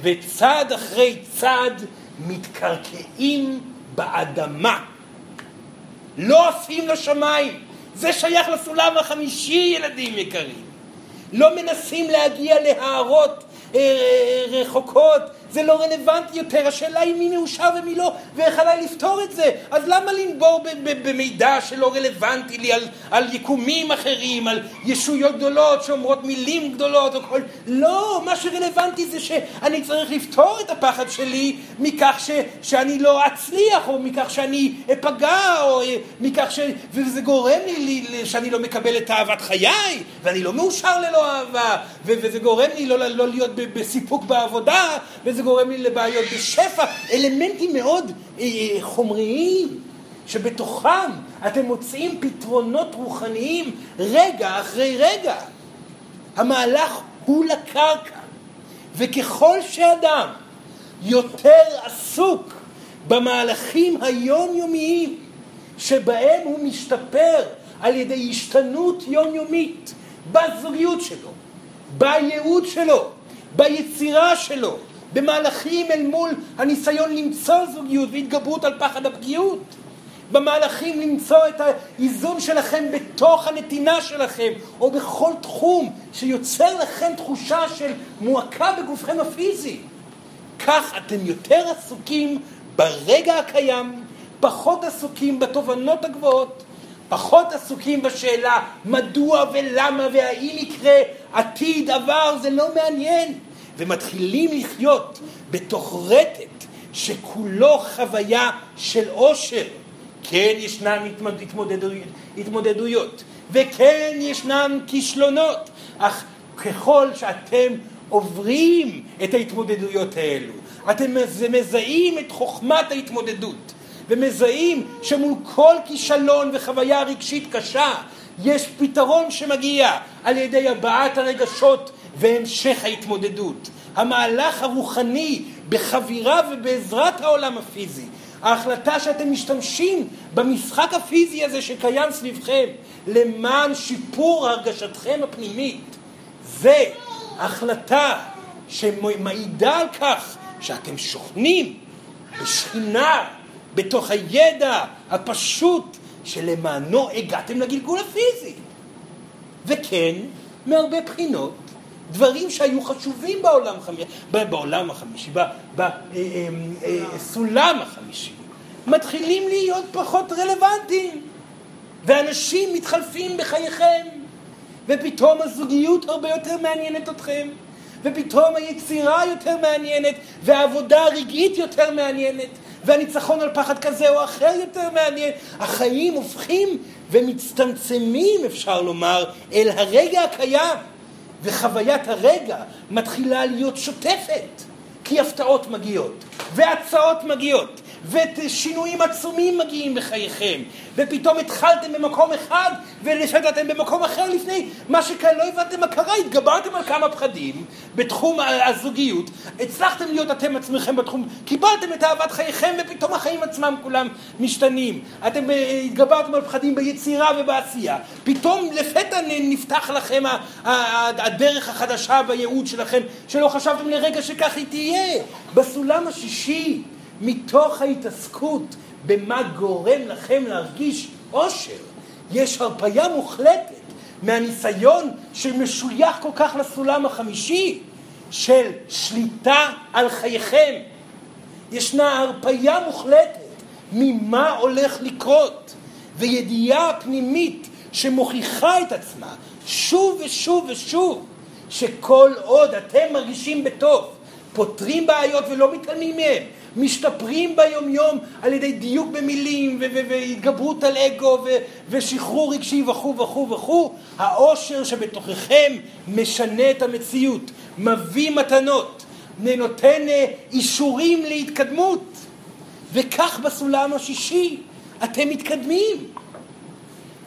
וצעד אחרי צעד, מתקרקעים באדמה. לא עפים לשמיים. זה שייך לסולם החמישי, ילדים יקרים. לא מנסים להגיע להערות אה, אה, רחוקות, זה לא רלוונטי יותר, השאלה היא מי מאושר ומי לא, ואיך עליי לפתור את זה. אז למה לנבור במידע שלא רלוונטי לי על, על יקומים אחרים, על ישויות גדולות שאומרות מילים גדולות או כל... לא, מה שרלוונטי זה שאני צריך לפתור את הפחד שלי מכך ש, שאני לא אצליח, או מכך שאני אפגע, או אה, מכך ש... וזה גורם לי, לי שאני לא מקבל את אהבת חיי, ואני לא מאושר ללא אהבה, וזה גורם לי לא, לא להיות בסיפוק בעבודה, וזה גורם לי לבעיות בשפע, אלמנטים מאוד אה, חומריים, שבתוכם אתם מוצאים פתרונות רוחניים רגע אחרי רגע. המהלך הוא לקרקע, וככל שאדם יותר עסוק במהלכים היומיומיים שבהם הוא משתפר על ידי השתנות יומיומית בזוגיות שלו, בייעוד שלו, ביצירה שלו, במהלכים אל מול הניסיון למצוא זוגיות והתגברות על פחד הפגיעות, במהלכים למצוא את האיזון שלכם בתוך הנתינה שלכם, או בכל תחום שיוצר לכם תחושה של מועקה בגופכם הפיזי. כך אתם יותר עסוקים ברגע הקיים, פחות עסוקים בתובנות הגבוהות, פחות עסוקים בשאלה מדוע ולמה והאם יקרה עתיד, עבר, זה לא מעניין. ומתחילים לחיות בתוך רטט שכולו חוויה של עושר. כן ישנן התמודדויות, התמודדויות, וכן ישנן כישלונות, אך ככל שאתם עוברים את ההתמודדויות האלו, אתם מזהים את חוכמת ההתמודדות, ומזהים שמול כל כישלון וחוויה רגשית קשה, יש פתרון שמגיע על ידי הבעת הרגשות והמשך ההתמודדות. המהלך הרוחני בחבירה ובעזרת העולם הפיזי. ההחלטה שאתם משתמשים במשחק הפיזי הזה שקיים סביבכם למען שיפור הרגשתכם הפנימית. זה החלטה שמעידה על כך שאתם שוכנים בשכינה, בתוך הידע הפשוט שלמענו הגעתם לגלגול הפיזי. וכן, מהרבה בחינות, דברים שהיו חשובים בעולם, חמישי, בעולם החמישי, בסולם אה, אה, אה, החמישי, מתחילים להיות פחות רלוונטיים. ואנשים מתחלפים בחייכם, ופתאום הזוגיות הרבה יותר מעניינת אתכם, ופתאום היצירה יותר מעניינת, והעבודה הרגעית יותר מעניינת, והניצחון על פחד כזה או אחר יותר מעניין. החיים הופכים ומצטמצמים, אפשר לומר, אל הרגע הקיים. וחוויית הרגע מתחילה להיות שוטפת, כי הפתעות מגיעות, והצעות מגיעות, ושינויים עצומים מגיעים בחייכם, ופתאום התחלתם במקום אחד, אתם במקום אחר לפני. מה שכאן לא הבנתם מה קרה, התגברתם על כמה פחדים בתחום הזוגיות, הצלחתם להיות אתם עצמכם בתחום, קיבלתם את אהבת חייכם, ופתאום החיים עצמם כולם משתנים. אתם אה, התגברתם על פחדים ביצירה ובעשייה, פתאום לפתע נפתח לכם הדרך החדשה בייעוד שלכם, שלא חשבתם לרגע שכך היא תהיה. בסולם השישי מתוך ההתעסקות במה גורם לכם להרגיש אושר. יש הרפאיה מוחלטת מהניסיון שמשוייך כל כך לסולם החמישי של שליטה על חייכם. ישנה הרפייה מוחלטת ממה הולך לקרות, וידיעה פנימית שמוכיחה את עצמה שוב ושוב ושוב, שכל עוד אתם מרגישים בטוב, פותרים בעיות ולא מתעלמים מהן, משתפרים ביומיום על ידי דיוק במילים והתגברות על אגו ושחרור רגשי וכו' וכו' וכו', העושר שבתוככם משנה את המציאות, מביא מתנות, נותן אה, אישורים להתקדמות, וכך בסולם השישי אתם מתקדמים.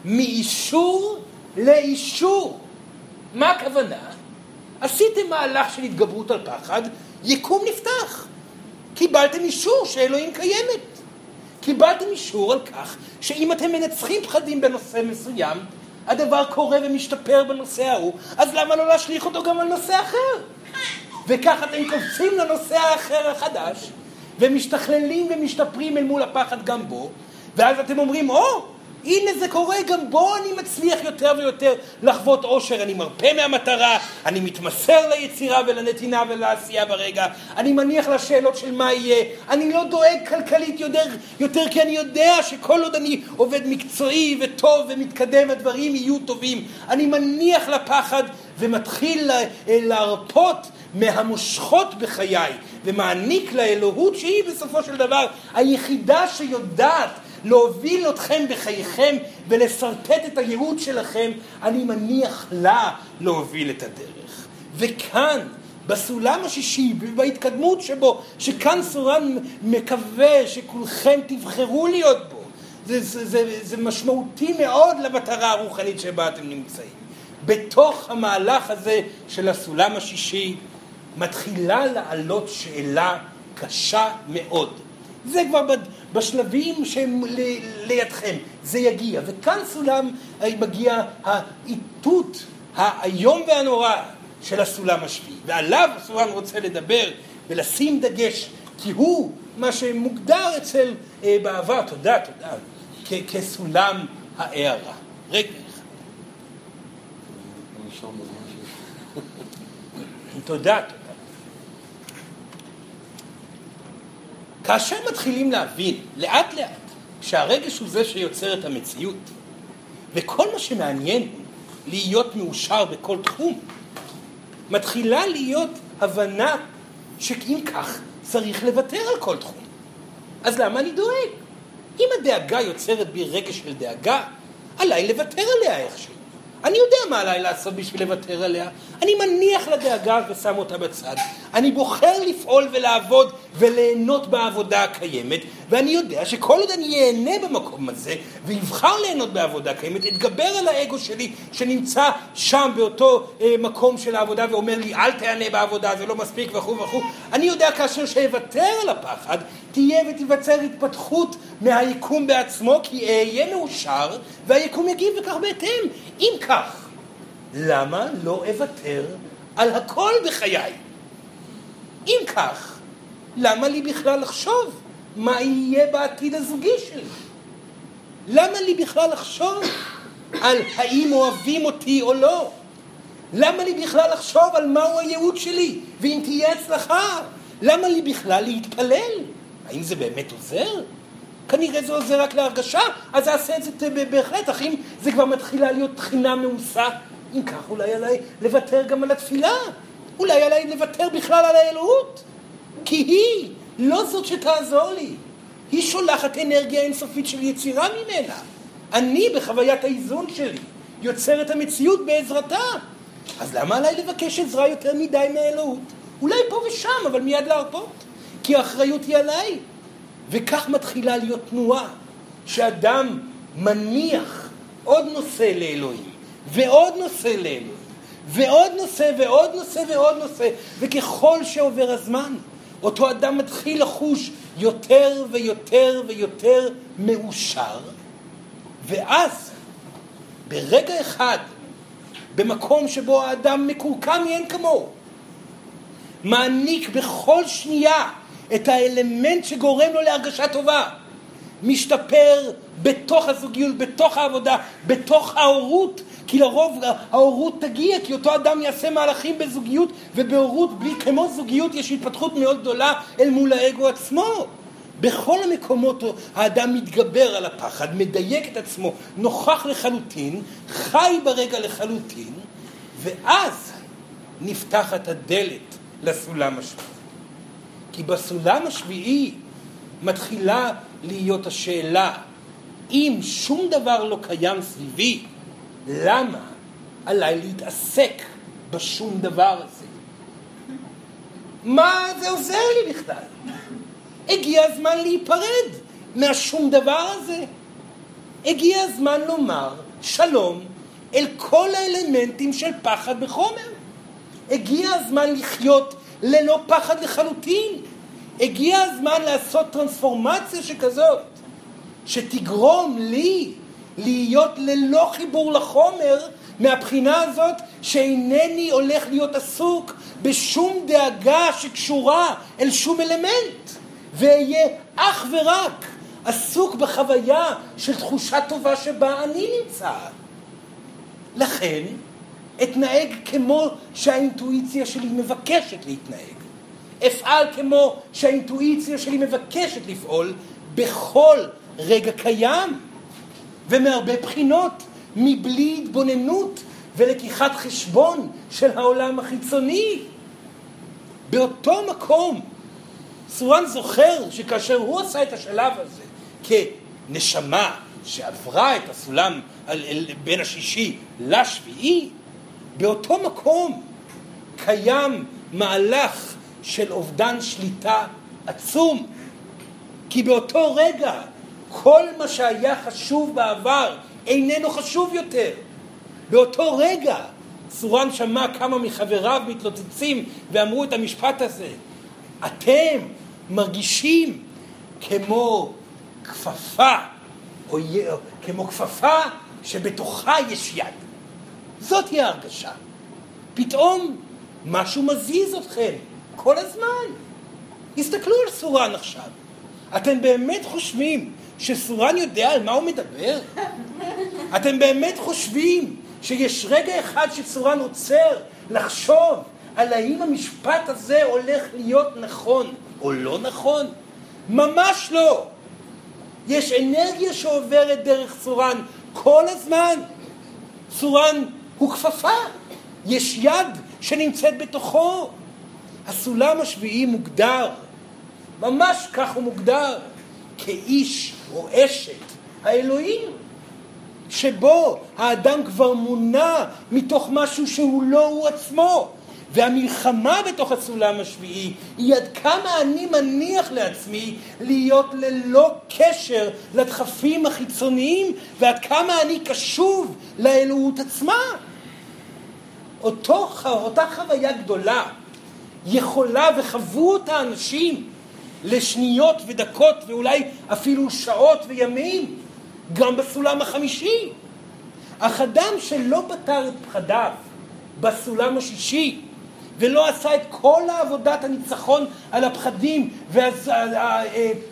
מאישור לאישור. מה הכוונה? עשיתם מהלך של התגברות על פחד, יקום נפתח. קיבלתם אישור שאלוהים קיימת. קיבלתם אישור על כך שאם אתם מנצחים פחדים בנושא מסוים, הדבר קורה ומשתפר בנושא ההוא, אז למה לא להשליך אותו גם על נושא אחר? וכך אתם קופצים לנושא האחר החדש, ומשתכללים ומשתפרים אל מול הפחד גם בו, ואז אתם אומרים, או, oh, הנה זה קורה, גם בו אני מצליח יותר ויותר לחוות אושר. אני מרפה מהמטרה, אני מתמסר ליצירה ולנתינה ולעשייה ברגע, אני מניח לשאלות של מה יהיה, אני לא דואג כלכלית יותר, יותר כי אני יודע שכל עוד אני עובד מקצועי וטוב ומתקדם, הדברים יהיו טובים. אני מניח לפחד ומתחיל להרפות מהמושכות בחיי ומעניק לאלוהות שהיא בסופו של דבר היחידה שיודעת להוביל אתכם בחייכם ולשרטט את הייעוד שלכם, אני מניח לה להוביל את הדרך. וכאן, בסולם השישי, בהתקדמות שבו, שכאן סורן מקווה שכולכם תבחרו להיות בו, זה, זה, זה, זה משמעותי מאוד למטרה הרוחנית שבה אתם נמצאים. בתוך המהלך הזה של הסולם השישי מתחילה לעלות שאלה קשה מאוד. זה כבר בשלבים שהם לידכם, זה יגיע. וכאן סולם מגיע האיתות האיום והנורא של הסולם השביעי, ועליו סולם רוצה לדבר ולשים דגש, כי הוא מה שמוגדר אצל אה, בעבר, תודה, תודה, כ- כסולם ההערה. רגע אחד. תודה, תודה. כאשר מתחילים להבין, לאט לאט, שהרגש הוא זה שיוצר את המציאות, וכל מה שמעניין הוא להיות מאושר בכל תחום, מתחילה להיות הבנה שאם כך צריך לוותר על כל תחום. אז למה אני דואג? אם הדאגה יוצרת בי רגש של דאגה, עליי לוותר עליה איכשהו. אני יודע מה עליי לעשות בשביל לוותר עליה. אני מניח לדאגה ושם אותה בצד. אני בוחר לפעול ולעבוד וליהנות בעבודה הקיימת, ואני יודע שכל עוד אני אהנה במקום הזה, ואבחר ליהנות בעבודה קיימת, אתגבר על האגו שלי שנמצא שם באותו אה, מקום של העבודה ואומר לי אל תהנה בעבודה, זה לא מספיק וכו' וכו', אני יודע כאשר שאוותר על הפחד, תהיה ותיווצר התפתחות מהיקום בעצמו, כי אהיה מאושר, והיקום יגיב וכך בהתאם. אם כך, למה לא אוותר על הכל בחיי? אם כך, למה לי בכלל לחשוב מה יהיה בעתיד הזוגי שלי? למה לי בכלל לחשוב על האם אוהבים אותי או לא? למה לי בכלל לחשוב על מהו הייעוד שלי, ואם תהיה הצלחה? למה לי בכלל להתפלל? האם זה באמת עוזר? כנראה זה עוזר רק להרגשה, אז אעשה את זה בהחלט, אך אם זה כבר מתחילה להיות תחינה מעושה, אם כך אולי עליי לוותר גם על התפילה, אולי עליי לוותר בכלל על האלוהות, כי היא לא זאת שתעזור לי, היא שולחת אנרגיה אינסופית של יצירה ממנה. אני בחוויית האיזון שלי יוצר את המציאות בעזרתה. אז למה עליי לבקש עזרה יותר מדי מהאלוהות? אולי פה ושם, אבל מיד להרפות. כי האחריות היא עליי. וכך מתחילה להיות תנועה, שאדם מניח עוד נושא לאלוהים, ועוד נושא לאלוהים, ועוד נושא ועוד נושא ועוד נושא, וככל שעובר הזמן, אותו אדם מתחיל לחוש יותר ויותר ויותר מאושר, ואז, ברגע אחד, במקום שבו האדם מקורקע מאין כמוהו, מעניק בכל שנייה את האלמנט שגורם לו להרגשה טובה. משתפר בתוך הזוגיות, בתוך העבודה, בתוך ההורות, כי לרוב ההורות תגיע, כי אותו אדם יעשה מהלכים בזוגיות, ובהורות, בלי, כמו זוגיות, יש התפתחות מאוד גדולה אל מול האגו עצמו. בכל המקומות האדם מתגבר על הפחד, מדייק את עצמו, נוכח לחלוטין, חי ברגע לחלוטין, ואז נפתחת הדלת לסולם השביעי. כי בסולם השביעי מתחילה להיות השאלה, אם שום דבר לא קיים סביבי, למה עליי להתעסק בשום דבר הזה? מה זה עוזר לי בכלל? הגיע הזמן להיפרד מהשום דבר הזה. הגיע הזמן לומר שלום אל כל האלמנטים של פחד בחומר. הגיע הזמן לחיות ללא פחד לחלוטין. הגיע הזמן לעשות טרנספורמציה שכזאת, שתגרום לי להיות ללא חיבור לחומר מהבחינה הזאת שאינני הולך להיות עסוק בשום דאגה שקשורה אל שום אלמנט. ואהיה אך ורק עסוק בחוויה של תחושה טובה שבה אני נמצא. לכן, אתנהג כמו שהאינטואיציה שלי מבקשת להתנהג. אפעל כמו שהאינטואיציה שלי מבקשת לפעול בכל רגע קיים, ומהרבה בחינות, מבלי התבוננות ולקיחת חשבון של העולם החיצוני. באותו מקום סורן זוכר שכאשר הוא עשה את השלב הזה כנשמה שעברה את הסולם בין השישי לשביעי, באותו מקום קיים מהלך של אובדן שליטה עצום. כי באותו רגע כל מה שהיה חשוב בעבר איננו חשוב יותר. באותו רגע סורן שמע כמה מחבריו מתלוצצים ואמרו את המשפט הזה: אתם מרגישים כמו כפפה, או כמו כפפה שבתוכה יש יד. זאת היא ההרגשה. פתאום משהו מזיז אתכם כל הזמן. הסתכלו על סורן עכשיו. אתם באמת חושבים שסורן יודע על מה הוא מדבר? אתם באמת חושבים שיש רגע אחד שסורן עוצר לחשוב על האם המשפט הזה הולך להיות נכון או לא נכון? ממש לא. יש אנרגיה שעוברת דרך צורן כל הזמן. צורן הוא כפפה, יש יד שנמצאת בתוכו. הסולם השביעי מוגדר, ממש כך הוא מוגדר, כאיש או אשת האלוהים, שבו האדם כבר מונע מתוך משהו שהוא לא הוא עצמו. והמלחמה בתוך הסולם השביעי היא עד כמה אני מניח לעצמי להיות ללא קשר לדחפים החיצוניים ועד כמה אני קשוב לאלוהות עצמה. אותו, אותה חוויה גדולה יכולה וחוו אותה אנשים לשניות ודקות ואולי אפילו שעות וימים גם בסולם החמישי. אך אדם שלא פתר את פחדיו בסולם השישי ולא עשה את כל העבודת הניצחון על הפחדים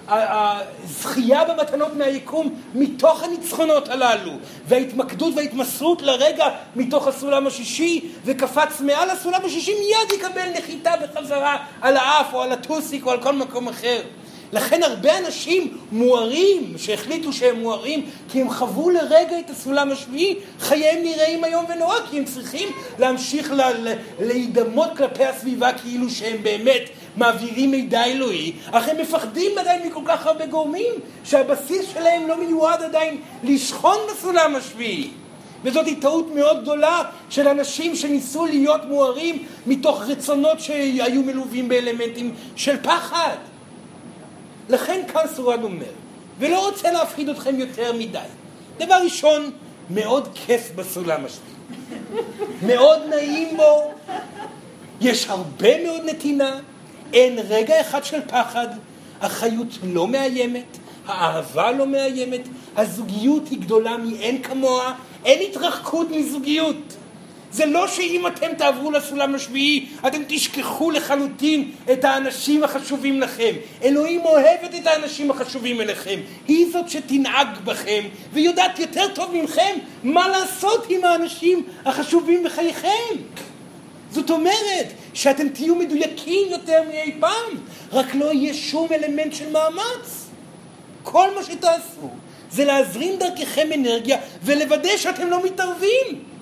והזכייה במתנות מהיקום מתוך הניצחונות הללו. וההתמקדות וההתמסרות לרגע מתוך הסולם השישי וקפץ מעל הסולם השישי מיד יקבל נחיתה בחזרה על האף או על הטוסיק או על כל מקום אחר לכן הרבה אנשים מוארים, שהחליטו שהם מוארים, כי הם חוו לרגע את הסולם השביעי, חייהם נראים איום ונורא, כי הם צריכים להמשיך להידמות כלפי הסביבה כאילו שהם באמת מעבירים מידע אלוהי, אך הם מפחדים עדיין מכל כך הרבה גורמים, שהבסיס שלהם לא מיועד עדיין לשכון בסולם השביעי. וזאת טעות מאוד גדולה של אנשים שניסו להיות מוארים מתוך רצונות שהיו מלווים באלמנטים של פחד. לכן כאן סורן אומר, ולא רוצה להפחיד אתכם יותר מדי. דבר ראשון, מאוד כיף בסולם השביעי. מאוד נעים בו, יש הרבה מאוד נתינה, אין רגע אחד של פחד, החיות לא מאיימת, האהבה לא מאיימת, הזוגיות היא גדולה מאין כמוה, אין התרחקות מזוגיות. זה לא שאם אתם תעברו לסולם השביעי, אתם תשכחו לחלוטין את האנשים החשובים לכם. אלוהים אוהבת את האנשים החשובים אליכם. היא זאת שתנהג בכם, ויודעת יותר טוב מכם מה לעשות עם האנשים החשובים בחייכם. זאת אומרת שאתם תהיו מדויקים יותר מאי פעם, רק לא יהיה שום אלמנט של מאמץ. כל מה שתעשו זה להזרים דרככם אנרגיה ולוודא שאתם לא מתערבים.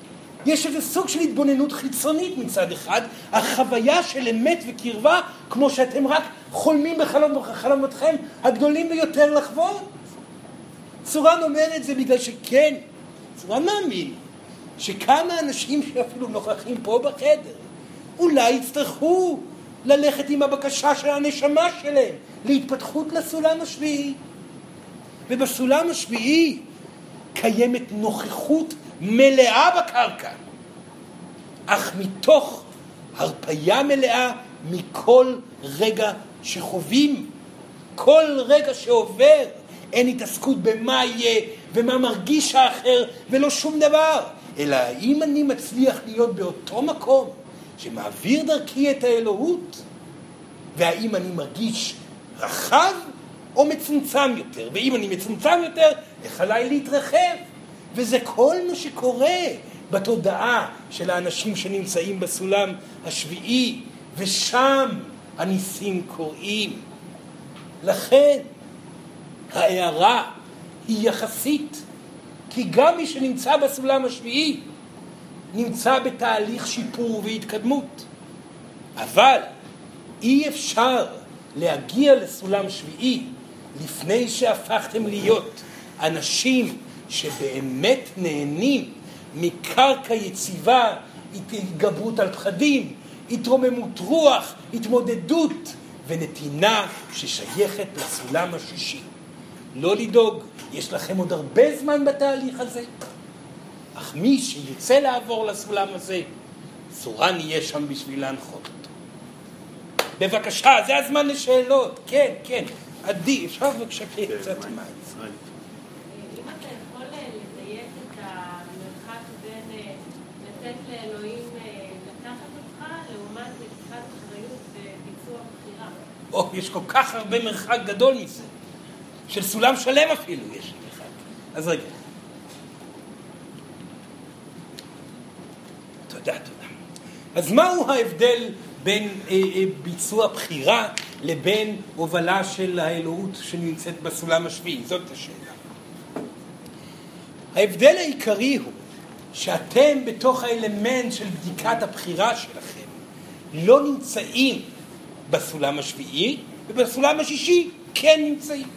יש איזה סוג של התבוננות חיצונית מצד אחד, החוויה של אמת וקרבה, כמו שאתם רק חולמים בחלומותכם הגדולים ביותר לחוות. צורן אומר את זה בגלל שכן, צורן מאמין שכמה אנשים שאפילו נוכחים פה בחדר, אולי יצטרכו ללכת עם הבקשה של הנשמה שלהם להתפתחות לסולם השביעי. ובסולם השביעי קיימת נוכחות מלאה בקרקע, אך מתוך הרפייה מלאה מכל רגע שחווים, כל רגע שעובר, אין התעסקות במה יהיה ומה מרגיש האחר ולא שום דבר, אלא האם אני מצליח להיות באותו מקום שמעביר דרכי את האלוהות, והאם אני מרגיש רחב או מצומצם יותר, ואם אני מצומצם יותר, איך עליי להתרחב? וזה כל מה שקורה בתודעה של האנשים שנמצאים בסולם השביעי, ושם הניסים קורים. לכן ההערה היא יחסית, כי גם מי שנמצא בסולם השביעי נמצא בתהליך שיפור והתקדמות. אבל אי אפשר להגיע לסולם שביעי לפני שהפכתם להיות אנשים שבאמת נהנים מקרקע יציבה, התגברות על פחדים, התרוממות רוח, התמודדות ונתינה ששייכת לסולם השישי. לא לדאוג, יש לכם עוד הרבה זמן בתהליך הזה, אך מי שירצה לעבור לסולם הזה, צורן יהיה שם בשביל להנחות אותו. בבקשה, זה הזמן לשאלות. כן, כן. עדי, אפשר בבקשה קצת מים. או, יש כל כך הרבה מרחק גדול מזה, של סולם שלם אפילו יש מרחק. אז רגע. תודה, תודה. אז מהו ההבדל בין אה, אה, ביצוע בחירה לבין הובלה של האלוהות שנמצאת בסולם השביעי? זאת השאלה. ההבדל העיקרי הוא שאתם בתוך האלמנט של בדיקת הבחירה שלכם לא נמצאים בסולם השביעי, ובסולם השישי כן נמצאים.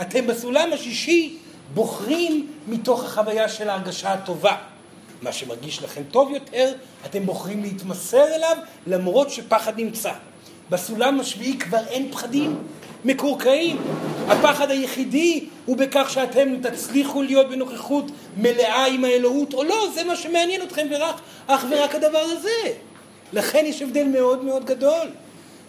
אתם בסולם השישי בוחרים מתוך החוויה של ההרגשה הטובה. מה שמרגיש לכם טוב יותר, אתם בוחרים להתמסר אליו למרות שפחד נמצא. בסולם השביעי כבר אין פחדים מקורקעים. הפחד היחידי הוא בכך שאתם תצליחו להיות בנוכחות מלאה עם האלוהות או לא, זה מה שמעניין אתכם ורק, אך ורק הדבר הזה. לכן יש הבדל מאוד מאוד גדול.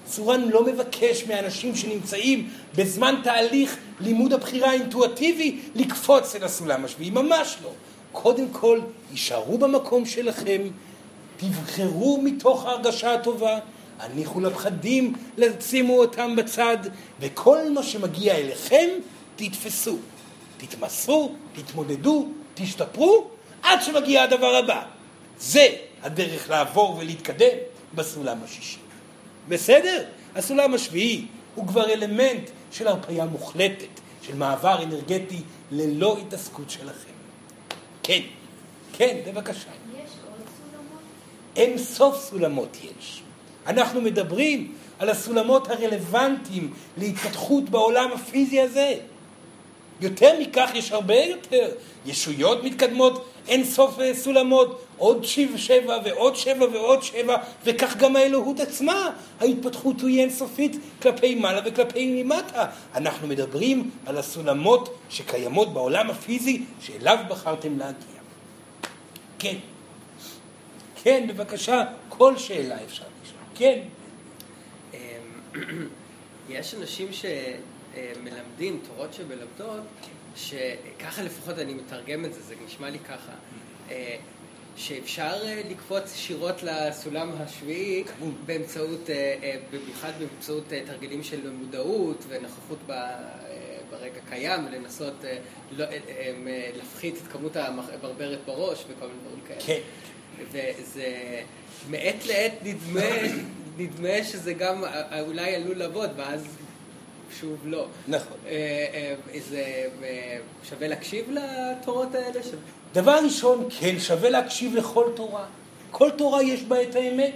צורן לא מבקש מאנשים שנמצאים בזמן תהליך לימוד הבחירה האינטואטיבי לקפוץ אל הסולם השביעי, ממש לא. קודם כל, יישארו במקום שלכם, תבחרו מתוך ההרגשה הטובה, הניחו לפחדים, שימו אותם בצד, וכל מה שמגיע אליכם, תתפסו. תתמסרו, תתמודדו, תשתפרו, עד שמגיע הדבר הבא. זה הדרך לעבור ולהתקדם בסולם השישי. בסדר? הסולם השביעי הוא כבר אלמנט של הרפאיה מוחלטת, של מעבר אנרגטי ללא התעסקות שלכם. כן, כן, בבקשה. יש עוד סולמות? אין סוף סולמות יש. אנחנו מדברים על הסולמות הרלוונטיים להתפתחות בעולם הפיזי הזה. יותר מכך יש הרבה יותר. ישויות מתקדמות אין סוף סולמות, עוד שבע ועוד שבע ועוד שבע, וכך גם האלוהות עצמה. ההתפתחות היא אינסופית כלפי מעלה וכלפי ממטה. אנחנו מדברים על הסולמות שקיימות בעולם הפיזי שאליו בחרתם להגיע. כן. כן, בבקשה, כל שאלה אפשר לשאול. כן. אמ, יש אנשים שמלמדים תורות שמלמדות, שככה לפחות אני מתרגם את זה, זה נשמע לי ככה. אה, שאפשר אה, לקפוץ שירות לסולם השביעי באמצעות, אה, במיוחד באמצעות תרגילים של מודעות ונוכחות ב, ברגע קיים, ולנסות אה, לא, להפחית את כמות הברברת בראש וכל מיני דברים כאלה. כן. וזה מעת לעת נדמה, נדמה שזה גם אולי עלול לעבוד, ואז שוב לא. נכון. אה, אה, זה אה, שווה להקשיב לתורות האלה? דבר ראשון, כן, שווה להקשיב לכל תורה. כל תורה יש בה את האמת.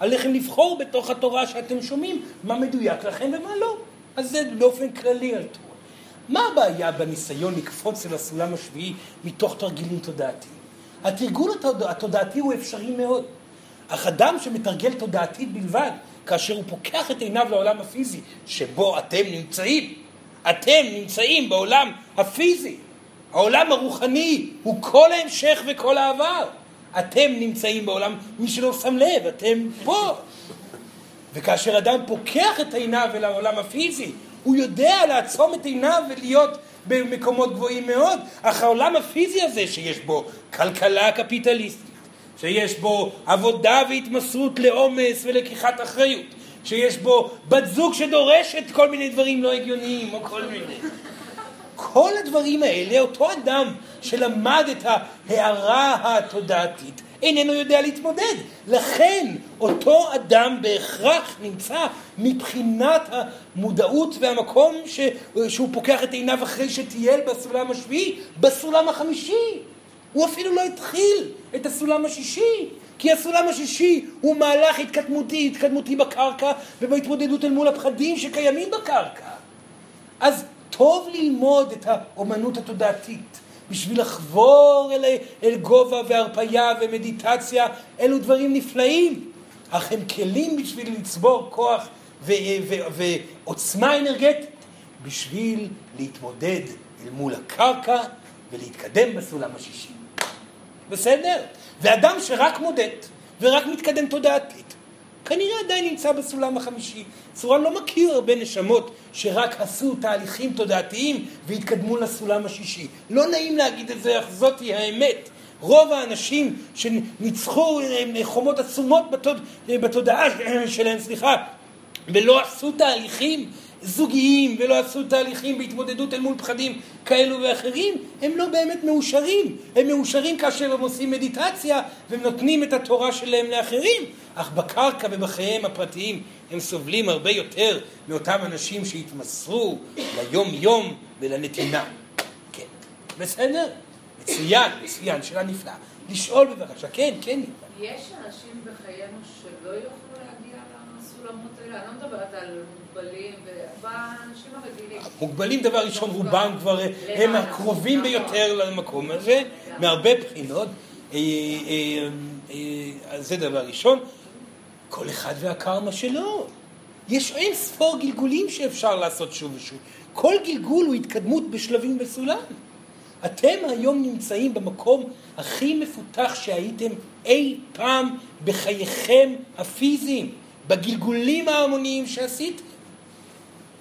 עליכם לבחור בתוך התורה שאתם שומעים מה מדויק לכם ומה לא. אז זה באופן כללי על תורה. מה הבעיה בניסיון לקפוץ אל הסולם השביעי מתוך תרגילים תודעתיים? התרגול התוד... התודעתי הוא אפשרי מאוד. אך אדם שמתרגל תודעתית בלבד, כאשר הוא פוקח את עיניו לעולם הפיזי, שבו אתם נמצאים, אתם נמצאים בעולם הפיזי, העולם הרוחני הוא כל ההמשך וכל העבר. אתם נמצאים בעולם, מי שלא שם לב, אתם פה. וכאשר אדם פוקח את עיניו אל העולם הפיזי, הוא יודע לעצום את עיניו ולהיות במקומות גבוהים מאוד, אך העולם הפיזי הזה שיש בו כלכלה קפיטליסטית, שיש בו עבודה והתמסרות לעומס ולקיחת אחריות, שיש בו בת זוג שדורשת כל מיני דברים לא הגיוניים או כל מיני. כל הדברים האלה, אותו אדם שלמד את ההערה התודעתית, איננו יודע להתמודד. לכן אותו אדם בהכרח נמצא מבחינת המודעות והמקום ש... שהוא פוקח את עיניו אחרי שטייל בסולם השביעי, בסולם החמישי. הוא אפילו לא התחיל את הסולם השישי, כי הסולם השישי הוא מהלך התקדמותי, התקדמותי בקרקע ובהתמודדות אל מול הפחדים שקיימים בקרקע. אז טוב ללמוד את האומנות התודעתית. בשביל לחבור אל, אל גובה והרפייה ומדיטציה, אלו דברים נפלאים, אך הם כלים בשביל לצבור כוח ו- ו- ועוצמה אנרגטית, בשביל להתמודד אל מול הקרקע ולהתקדם בסולם השישי. בסדר? ואדם שרק מודד ורק מתקדם תודעתית, כנראה עדיין נמצא בסולם החמישי. צורן לא מכיר הרבה נשמות שרק עשו תהליכים תודעתיים והתקדמו לסולם השישי. לא נעים להגיד את זה, אך זאתי האמת. רוב האנשים שניצחו חומות עצומות בתוד... בתודעה שלהם, סליחה, ולא עשו תהליכים זוגיים ולא עשו תהליכים בהתמודדות אל מול פחדים כאלו ואחרים, הם לא באמת מאושרים. הם מאושרים כאשר הם עושים מדיטציה ונותנים את התורה שלהם לאחרים, אך בקרקע ובחייהם הפרטיים הם סובלים הרבה יותר מאותם אנשים שהתמסרו ליום-יום ולנתינה. כן, בסדר? מצוין, מצוין, שאלה נפלאה. לשאול בבקשה, כן, כן. יש אנשים בחיינו שלא יוכלו להגיע לסולמות האלה? אני לא מדברת על מוגבלים, באנשים הרגילים. מוגבלים דבר ראשון, רובם כבר, הם הקרובים ביותר למקום הזה, מהרבה בחינות. אה, אה, אה, זה דבר ראשון. כל אחד והקרמה שלו. יש אין ספור גלגולים שאפשר לעשות שוב ושוב. כל גלגול הוא התקדמות בשלבים בסולם. אתם היום נמצאים במקום הכי מפותח שהייתם אי פעם בחייכם הפיזיים, בגלגולים ההמוניים שעשיתם.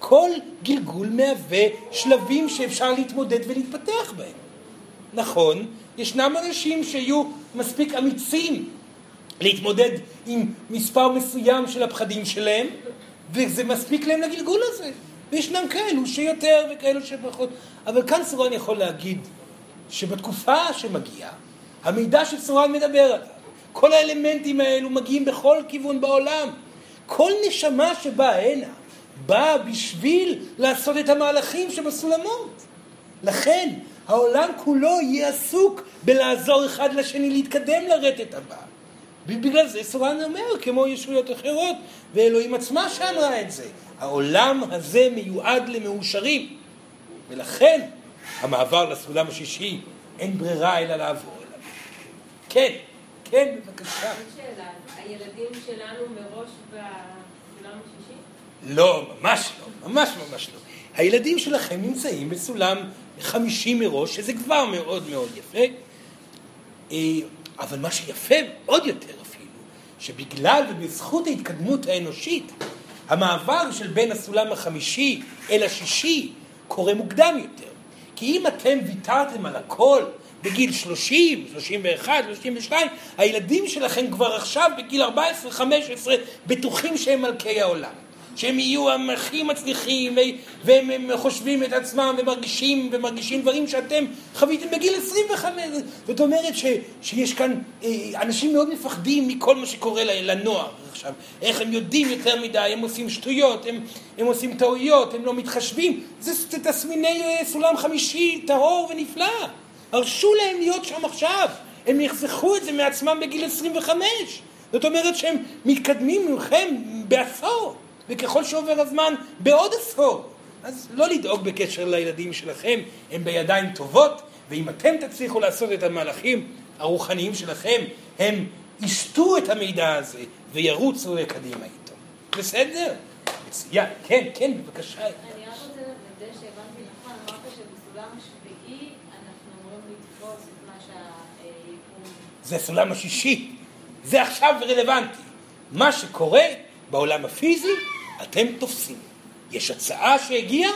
כל גלגול מהווה שלבים שאפשר להתמודד ולהתפתח בהם. נכון, ישנם אנשים שיהיו מספיק אמיצים להתמודד עם מספר מסוים של הפחדים שלהם, וזה מספיק להם לגלגול הזה. וישנם כאלו שיותר וכאלו שפחות. אבל כאן סורן יכול להגיד שבתקופה שמגיעה, המידע שסורן מדבר עליו, כל האלמנטים האלו מגיעים בכל כיוון בעולם. כל נשמה שבאה הנה, באה בשביל לעשות את המהלכים שבסולמות. לכן, העולם כולו יהיה עסוק בלעזור אחד לשני להתקדם לרטט הבא. ובגלל זה סורן אומר, כמו ישויות אחרות, ואלוהים עצמה שאמרה את זה, העולם הזה מיועד למאושרים, ולכן המעבר לסולם השישי, אין ברירה אלא לעבור אליו. כן, כן, בבקשה. הילדים שלנו מראש השישי? לא, ממש לא, ממש ממש לא. הילדים שלכם נמצאים בסולם חמישי מראש, שזה כבר מאוד מאוד יפה. אה, אבל מה שיפה עוד יותר אפילו, שבגלל ובזכות ההתקדמות האנושית, המעבר של בין הסולם החמישי אל השישי קורה מוקדם יותר. כי אם אתם ויתרתם על הכל בגיל 30, 31, 32, הילדים שלכם כבר עכשיו בגיל 14, 15, בטוחים שהם מלכי העולם. שהם יהיו הכי מצליחים, והם הם חושבים את עצמם ומרגישים, ומרגישים דברים שאתם חוויתם בגיל 25. זאת אומרת ש, שיש כאן, אה, אנשים מאוד מפחדים מכל מה שקורה לנוער עכשיו. איך הם יודעים יותר מדי, הם עושים שטויות, הם, הם עושים טעויות, הם לא מתחשבים. זה תסמיני אה, סולם חמישי טהור ונפלא. הרשו להם להיות שם עכשיו. הם יחסכו את זה מעצמם בגיל 25. זאת אומרת שהם מתקדמים ממכם בעשור. וככל שעובר הזמן בעוד עשור. אז לא לדאוג בקשר לילדים שלכם, הם בידיים טובות, ואם אתם תצליחו לעשות את המהלכים הרוחניים שלכם, הם ישתו את המידע הזה וירוצו קדימה איתו. בסדר? מצוין. כן, כן, בבקשה. אני רק רוצה לוודא שהבנתי נכון, אמרת שבסולם השביעי אנחנו אמורים לתפוס את מה שהיקום... זה הסולם השישי. זה עכשיו רלוונטי. מה שקורה בעולם הפיזי אתם תופסים. יש הצעה שהגיעה,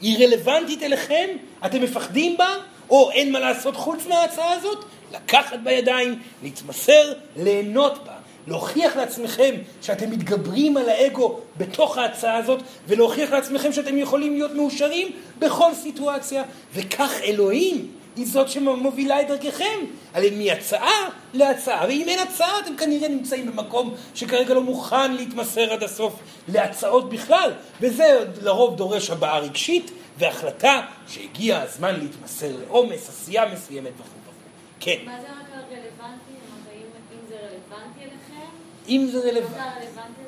היא רלוונטית אליכם, אתם מפחדים בה, או אין מה לעשות חוץ מההצעה הזאת? לקחת בידיים, להתמסר, ליהנות בה. להוכיח לעצמכם שאתם מתגברים על האגו בתוך ההצעה הזאת, ולהוכיח לעצמכם שאתם יכולים להיות מאושרים בכל סיטואציה. וכך אלוהים היא זאת שמובילה את דרככם. הרי מהצעה להצעה. ואם אין הצעה, אתם כנראה נמצאים במקום שכרגע לא מוכן להתמסר עד הסוף להצעות בכלל. וזה לרוב דורש הבעה רגשית והחלטה שהגיע הזמן להתמסר לעומס, עשייה מסוימת וכו' וכו'. כן. מה זה רק רלוונטי? אם זה רלוונטי אליכם? אם זה רלוונטי.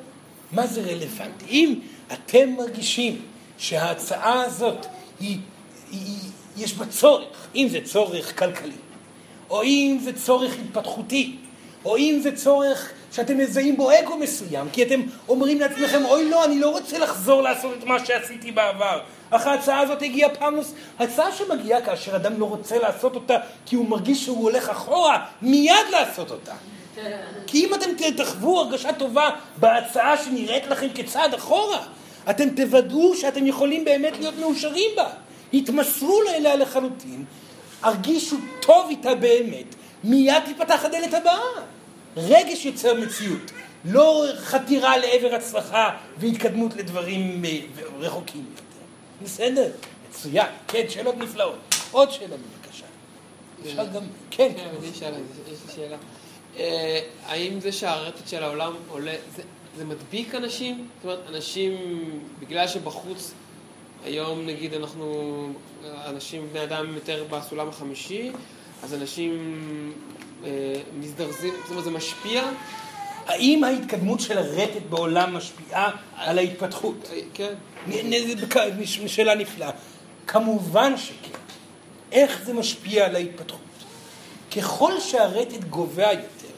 מה זה רלוונטי? אם אתם מרגישים שההצעה הזאת היא, היא, יש בה צורך, אם זה צורך כלכלי, או אם זה צורך התפתחותי, או אם זה צורך שאתם מזהים בו אגו מסוים, כי אתם אומרים לעצמכם, אוי לא, אני לא רוצה לחזור לעשות את מה שעשיתי בעבר. אך ההצעה הזאת הגיעה פעם נוספת. הצעה שמגיעה כאשר אדם לא רוצה לעשות אותה כי הוא מרגיש שהוא הולך אחורה, מיד לעשות אותה. כי אם אתם תחוו הרגשה טובה בהצעה שנראית לכם כצעד אחורה, אתם תוודאו שאתם יכולים באמת להיות מאושרים בה. התמסרו אליה לחלוטין, הרגישו טוב איתה באמת, מיד תיפתח הדלת הבאה. רגש יוצר מציאות, לא חתירה לעבר הצלחה והתקדמות לדברים אה, רחוקים יותר. בסדר? מצוין. כן, שאלות נפלאות. עוד שאלה בבקשה. אפשר גם... כן. כן, יש לי שאלה. אה, האם זה שהרטט של העולם עולה, זה מדביק אנשים? זאת אומרת, אנשים, בגלל שבחוץ היום נגיד אנחנו, אנשים, בני אדם יותר בסולם החמישי, אז אנשים אה, מזדרזים, זאת אומרת זה משפיע? האם ההתקדמות של הרטט בעולם משפיעה על ההתפתחות? אה, כן. שאלה נפלאה. כמובן שכן. איך זה משפיע על ההתפתחות? ככל שהרטט גובע יותר,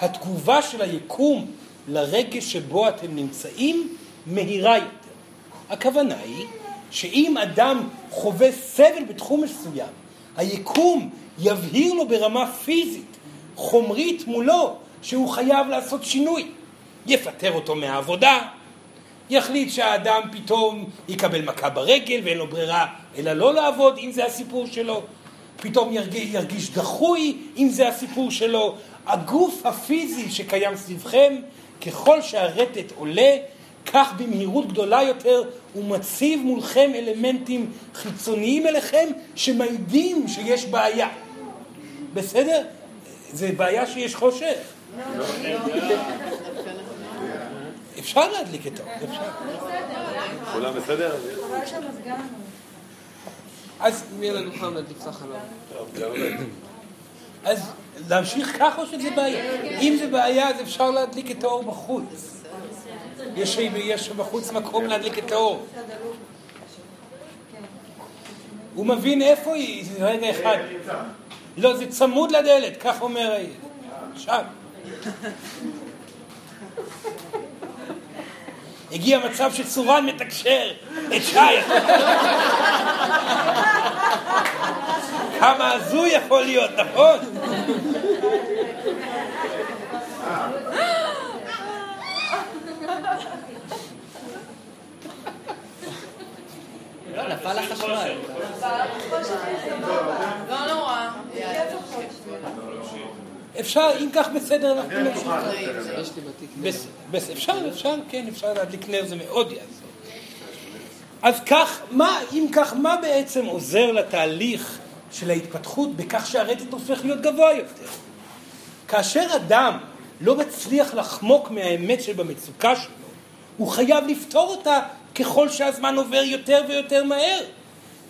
התגובה של היקום לרגש שבו אתם נמצאים מהירה יותר. הכוונה היא שאם אדם חווה סבל בתחום מסוים, היקום יבהיר לו ברמה פיזית, חומרית מולו, שהוא חייב לעשות שינוי. יפטר אותו מהעבודה, יחליט שהאדם פתאום יקבל מכה ברגל ואין לו ברירה אלא לא לעבוד אם זה הסיפור שלו, פתאום ירגיש, ירגיש דחוי אם זה הסיפור שלו. הגוף הפיזי שקיים סביבכם, ככל שהרטט עולה, כך במהירות גדולה יותר הוא מציב מולכם אלמנטים חיצוניים אליכם שמעידים שיש בעיה. בסדר? זה בעיה שיש חושך. אפשר להדליק את האור, אפשר. כולם בסדר? אז מי על הדוכן להדליק את החלום? אז להמשיך ככה או שזה בעיה? אם זה בעיה אז אפשר להדליק את האור בחוץ. יש, בחוץ מקום להדליק את האור. הוא מבין איפה היא, רגע אחד. לא, זה צמוד לדלת, כך אומר הילד. עכשיו. הגיע מצב שצורן מתקשר את שי. כמה הזוי יכול להיות, נכון? לא, נפל החשמל. לא נורא. אפשר, אם כך בסדר, אנחנו נמשיך. אפשר, אפשר, כן, אפשר להדליק נר, זה מאוד יעזור. אז כך, מה, אם כך, מה בעצם עוזר לתהליך של ההתפתחות בכך שהרטט הופך להיות גבוה יותר? כאשר אדם לא מצליח לחמוק מהאמת שבמצוקה שלו, הוא חייב לפתור אותה ככל שהזמן עובר יותר ויותר מהר.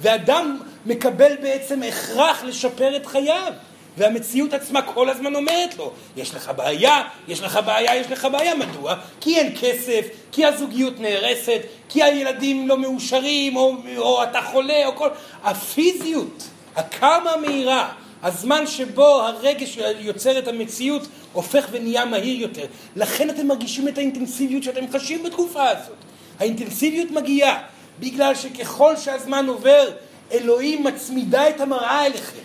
ואדם מקבל בעצם הכרח לשפר את חייו. והמציאות עצמה כל הזמן אומרת לו, יש לך בעיה, יש לך בעיה, יש לך בעיה. מדוע? כי אין כסף, כי הזוגיות נהרסת, כי הילדים לא מאושרים, או, או אתה חולה, או כל... הפיזיות, הקרמה המהירה, הזמן שבו הרגש יוצר את המציאות הופך ונהיה מהיר יותר. לכן אתם מרגישים את האינטנסיביות שאתם חשים בתקופה הזאת. האינטנסיביות מגיעה בגלל שככל שהזמן עובר, אלוהים מצמידה את המראה אליכם.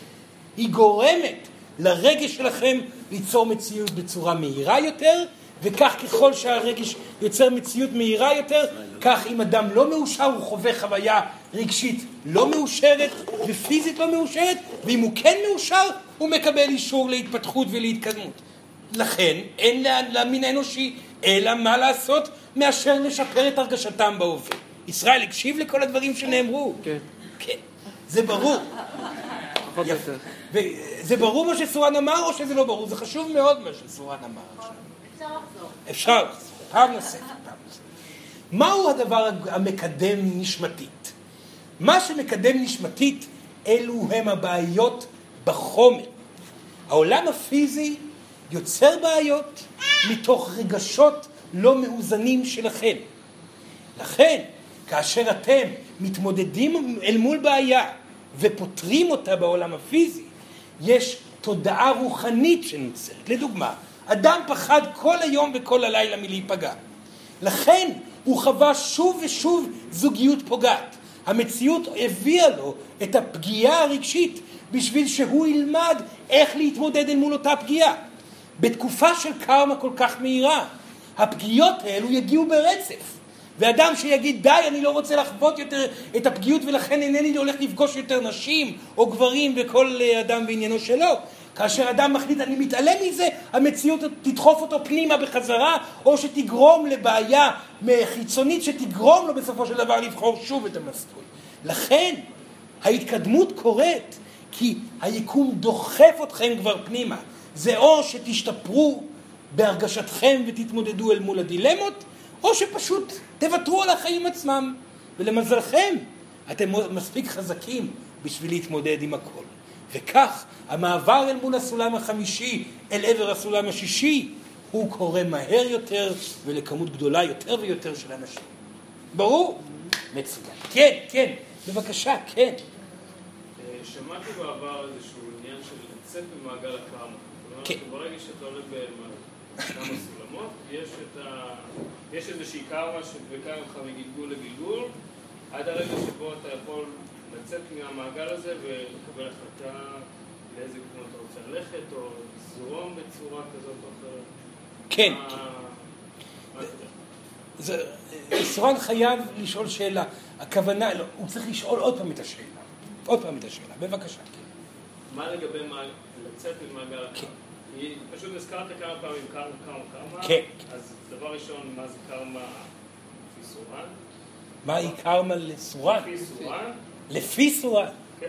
היא גורמת לרגש שלכם ליצור מציאות בצורה מהירה יותר, וכך ככל שהרגש יוצר מציאות מהירה יותר, כך אם אדם לא מאושר הוא חווה חוויה רגשית לא מאושרת ופיזית לא מאושרת, ואם הוא כן מאושר הוא מקבל אישור להתפתחות ולהתקדמות. לכן אין למין האנושי אלא מה לעשות מאשר לשפר את הרגשתם בהווה. ישראל הקשיב לכל הדברים שנאמרו? כן. כן. זה ברור. וזה ברור מה שסורן אמר או שזה לא ברור? זה חשוב מאוד מה שסורן אמר עכשיו. אפשר לחזור. אפשר, פעם נוספת, פעם נוספת. מהו הדבר המקדם נשמתית? מה שמקדם נשמתית אלו הם הבעיות בחומר. העולם הפיזי יוצר בעיות מתוך רגשות לא מאוזנים שלכם. לכן, כאשר אתם מתמודדים אל מול בעיה ופותרים אותה בעולם הפיזי, יש תודעה רוחנית שנוצרת. לדוגמה, אדם פחד כל היום וכל הלילה מלהיפגע. לכן הוא חווה שוב ושוב זוגיות פוגעת. המציאות הביאה לו את הפגיעה הרגשית בשביל שהוא ילמד איך להתמודד אל מול אותה פגיעה. בתקופה של קרמה כל כך מהירה, הפגיעות האלו יגיעו ברצף. ואדם שיגיד די אני לא רוצה לחוות יותר את הפגיעות ולכן אינני הולך לפגוש יותר נשים או גברים וכל אדם בעניינו שלו. כאשר אדם מחליט אני מתעלם מזה, המציאות תדחוף אותו פנימה בחזרה או שתגרום לבעיה חיצונית שתגרום לו בסופו של דבר לבחור שוב את המסלול. לכן ההתקדמות קורית כי היקום דוחף אתכם כבר פנימה. זה או שתשתפרו בהרגשתכם ותתמודדו אל מול הדילמות או שפשוט תוותרו על החיים עצמם. ולמזלכם, אתם מספיק חזקים בשביל להתמודד עם הכל. וכך, המעבר אל מול הסולם החמישי אל עבר הסולם השישי, הוא קורה מהר יותר ולכמות גדולה יותר ויותר של אנשים. ברור? מצוין. כן, כן, בבקשה, כן. שמעתי בעבר איזשהו עניין של לצאת ממעגל הקרמה. כן. ברגע שאתה עולה בכמה סולמות, יש את ה... יש איזושהי קרמה שדבקה ממך מגלגול לגלגול, עד הרגע שבו אתה יכול לצאת מהמעגל הזה ולקבל החלטה לאיזה כיוון אתה רוצה ללכת, או לזרום בצורה כזאת או אחרת. כן. מה- מה? זה- חייב לשאול שאלה. הכוונה, לא, הוא צריך לשאול עוד פעם את השאלה. עוד פעם את השאלה, בבקשה. כן. מה לגבי מה- לצאת ממעגל כן. הקרמה? כי פשוט הזכרת כמה פעמים קרמה, קרמה, קרמה. כן. אז דבר ראשון, מה זה קרמה לפי סורן? מהי קרמה לסורן? לפי סורן, לפי סורן. כן.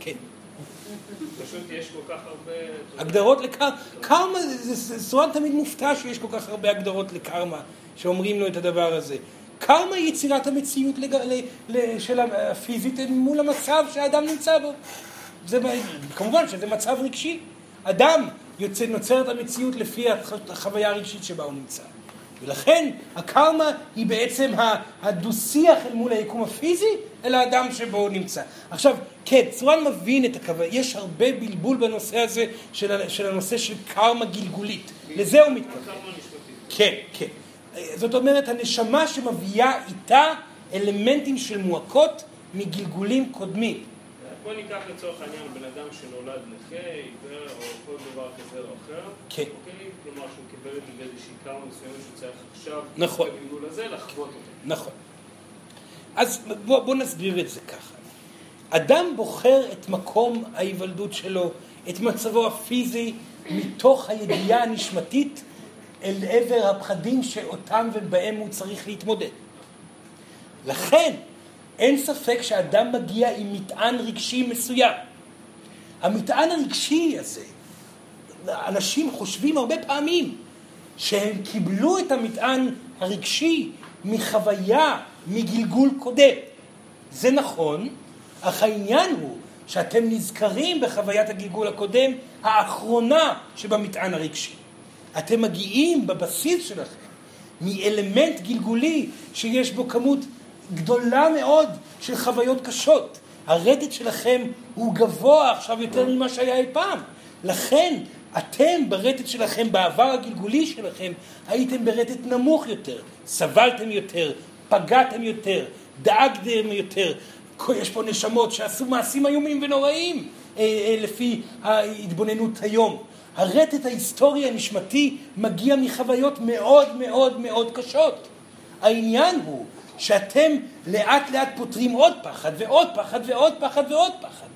כן. פשוט יש כל כך הרבה... הגדרות לקרמה, קרמה, סורן תמיד מופתע שיש כל כך הרבה הגדרות לקרמה, שאומרים לו את הדבר הזה. קרמה היא יצירת המציאות לג... ל... ל... של הפיזית מול המצב שהאדם נמצא בו. זה, כמובן שזה מצב רגשי. אדם יוצא, נוצר את המציאות לפי הח- החוויה הרגשית שבה הוא נמצא. ולכן הקרמה היא בעצם הדו-שיח אל מול היקום הפיזי אל האדם שבו הוא נמצא. עכשיו, כן, צורן מבין את הכוונה, יש הרבה בלבול בנושא הזה של, של הנושא של קרמה גלגולית. לזה הוא מתכוון. כן, כן. זאת אומרת, הנשמה שמביאה איתה אלמנטים של מועקות מגלגולים קודמים. בוא ניקח לצורך העניין בן אדם שנולד נכה, עיוור או כל דבר כזה או אחר. כן. אוקיי? כלומר שהוא קיבל את זה באיזושהי קרמה מסוימת שהוא צריך עכשיו, נכון. בגלגול הזה, לחוות אותו. נכון. אז בוא, בוא נסביר את זה ככה. אדם בוחר את מקום ההיוולדות שלו, את מצבו הפיזי, מתוך הידיעה הנשמתית אל עבר הפחדים שאותם ובהם הוא צריך להתמודד. לכן, אין ספק שאדם מגיע עם מטען רגשי מסוים. המטען הרגשי הזה, אנשים חושבים הרבה פעמים שהם קיבלו את המטען הרגשי מחוויה, מגלגול קודם. זה נכון, אך העניין הוא שאתם נזכרים בחוויית הגלגול הקודם, האחרונה שבמטען הרגשי. אתם מגיעים בבסיס שלכם מאלמנט גלגולי שיש בו כמות גדולה מאוד של חוויות קשות. הרדת שלכם הוא גבוה עכשיו יותר ממה שהיה אי פעם. לכן אתם ברטט שלכם, בעבר הגלגולי שלכם, הייתם ברטט נמוך יותר, סבלתם יותר, פגעתם יותר, דאגתם יותר. יש פה נשמות שעשו מעשים איומים ונוראים אה, אה, לפי ההתבוננות היום. הרטט ההיסטורי הנשמתי מגיע מחוויות מאוד מאוד מאוד קשות. העניין הוא שאתם לאט לאט פותרים עוד פחד ועוד פחד ועוד פחד ועוד פחד.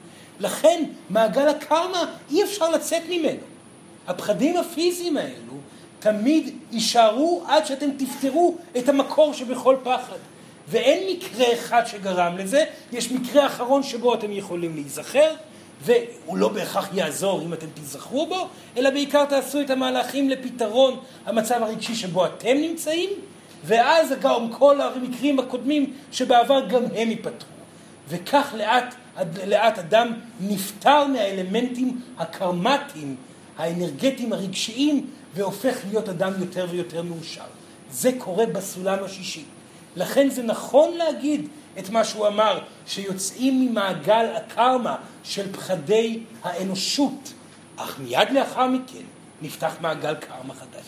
לכן מעגל הקרמה אי אפשר לצאת ממנו. הפחדים הפיזיים האלו תמיד יישארו עד שאתם תפתרו את המקור שבכל פחד. ואין מקרה אחד שגרם לזה, יש מקרה אחרון שבו אתם יכולים להיזכר, והוא לא בהכרח יעזור אם אתם תיזכרו בו, אלא בעיקר תעשו את המהלכים לפתרון המצב הרגשי שבו אתם נמצאים, ואז גם כל המקרים הקודמים שבעבר גם הם ייפתרו. וכך לאט, לאט אדם נפטר מהאלמנטים הקרמטיים, האנרגטיים, הרגשיים, והופך להיות אדם יותר ויותר מאושר. זה קורה בסולם השישי. לכן זה נכון להגיד את מה שהוא אמר, שיוצאים ממעגל הקרמה של פחדי האנושות, אך מיד לאחר מכן נפתח מעגל קרמה חדש.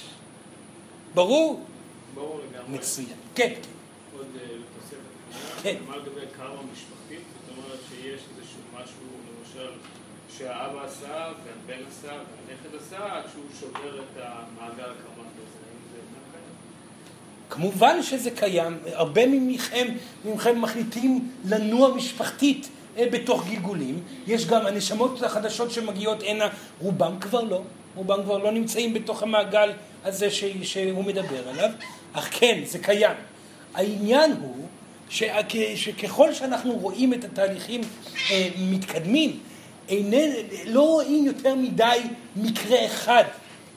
ברור? ברור לגמרי. מצוין. כן. עוד אה, לתוספת. כן. מה לגבי קרמה משפחתית? זאת אומרת שיש איזשהו משהו, למשל, שהאבא עשה, והבן עשה, והנכד עשה, עד שהוא שובר את המעגל הקרמט הזה. כמובן שזה קיים, הרבה מכם, מכם מחליטים לנוע משפחתית אה, בתוך גלגולים, יש גם הנשמות החדשות שמגיעות הנה, רובם כבר לא, רובם כבר לא נמצאים בתוך המעגל הזה ש, שהוא מדבר עליו, אך כן, זה קיים. העניין הוא שכ, שככל שאנחנו רואים את התהליכים אה, מתקדמים, איננו, לא רואים יותר מדי מקרה אחד,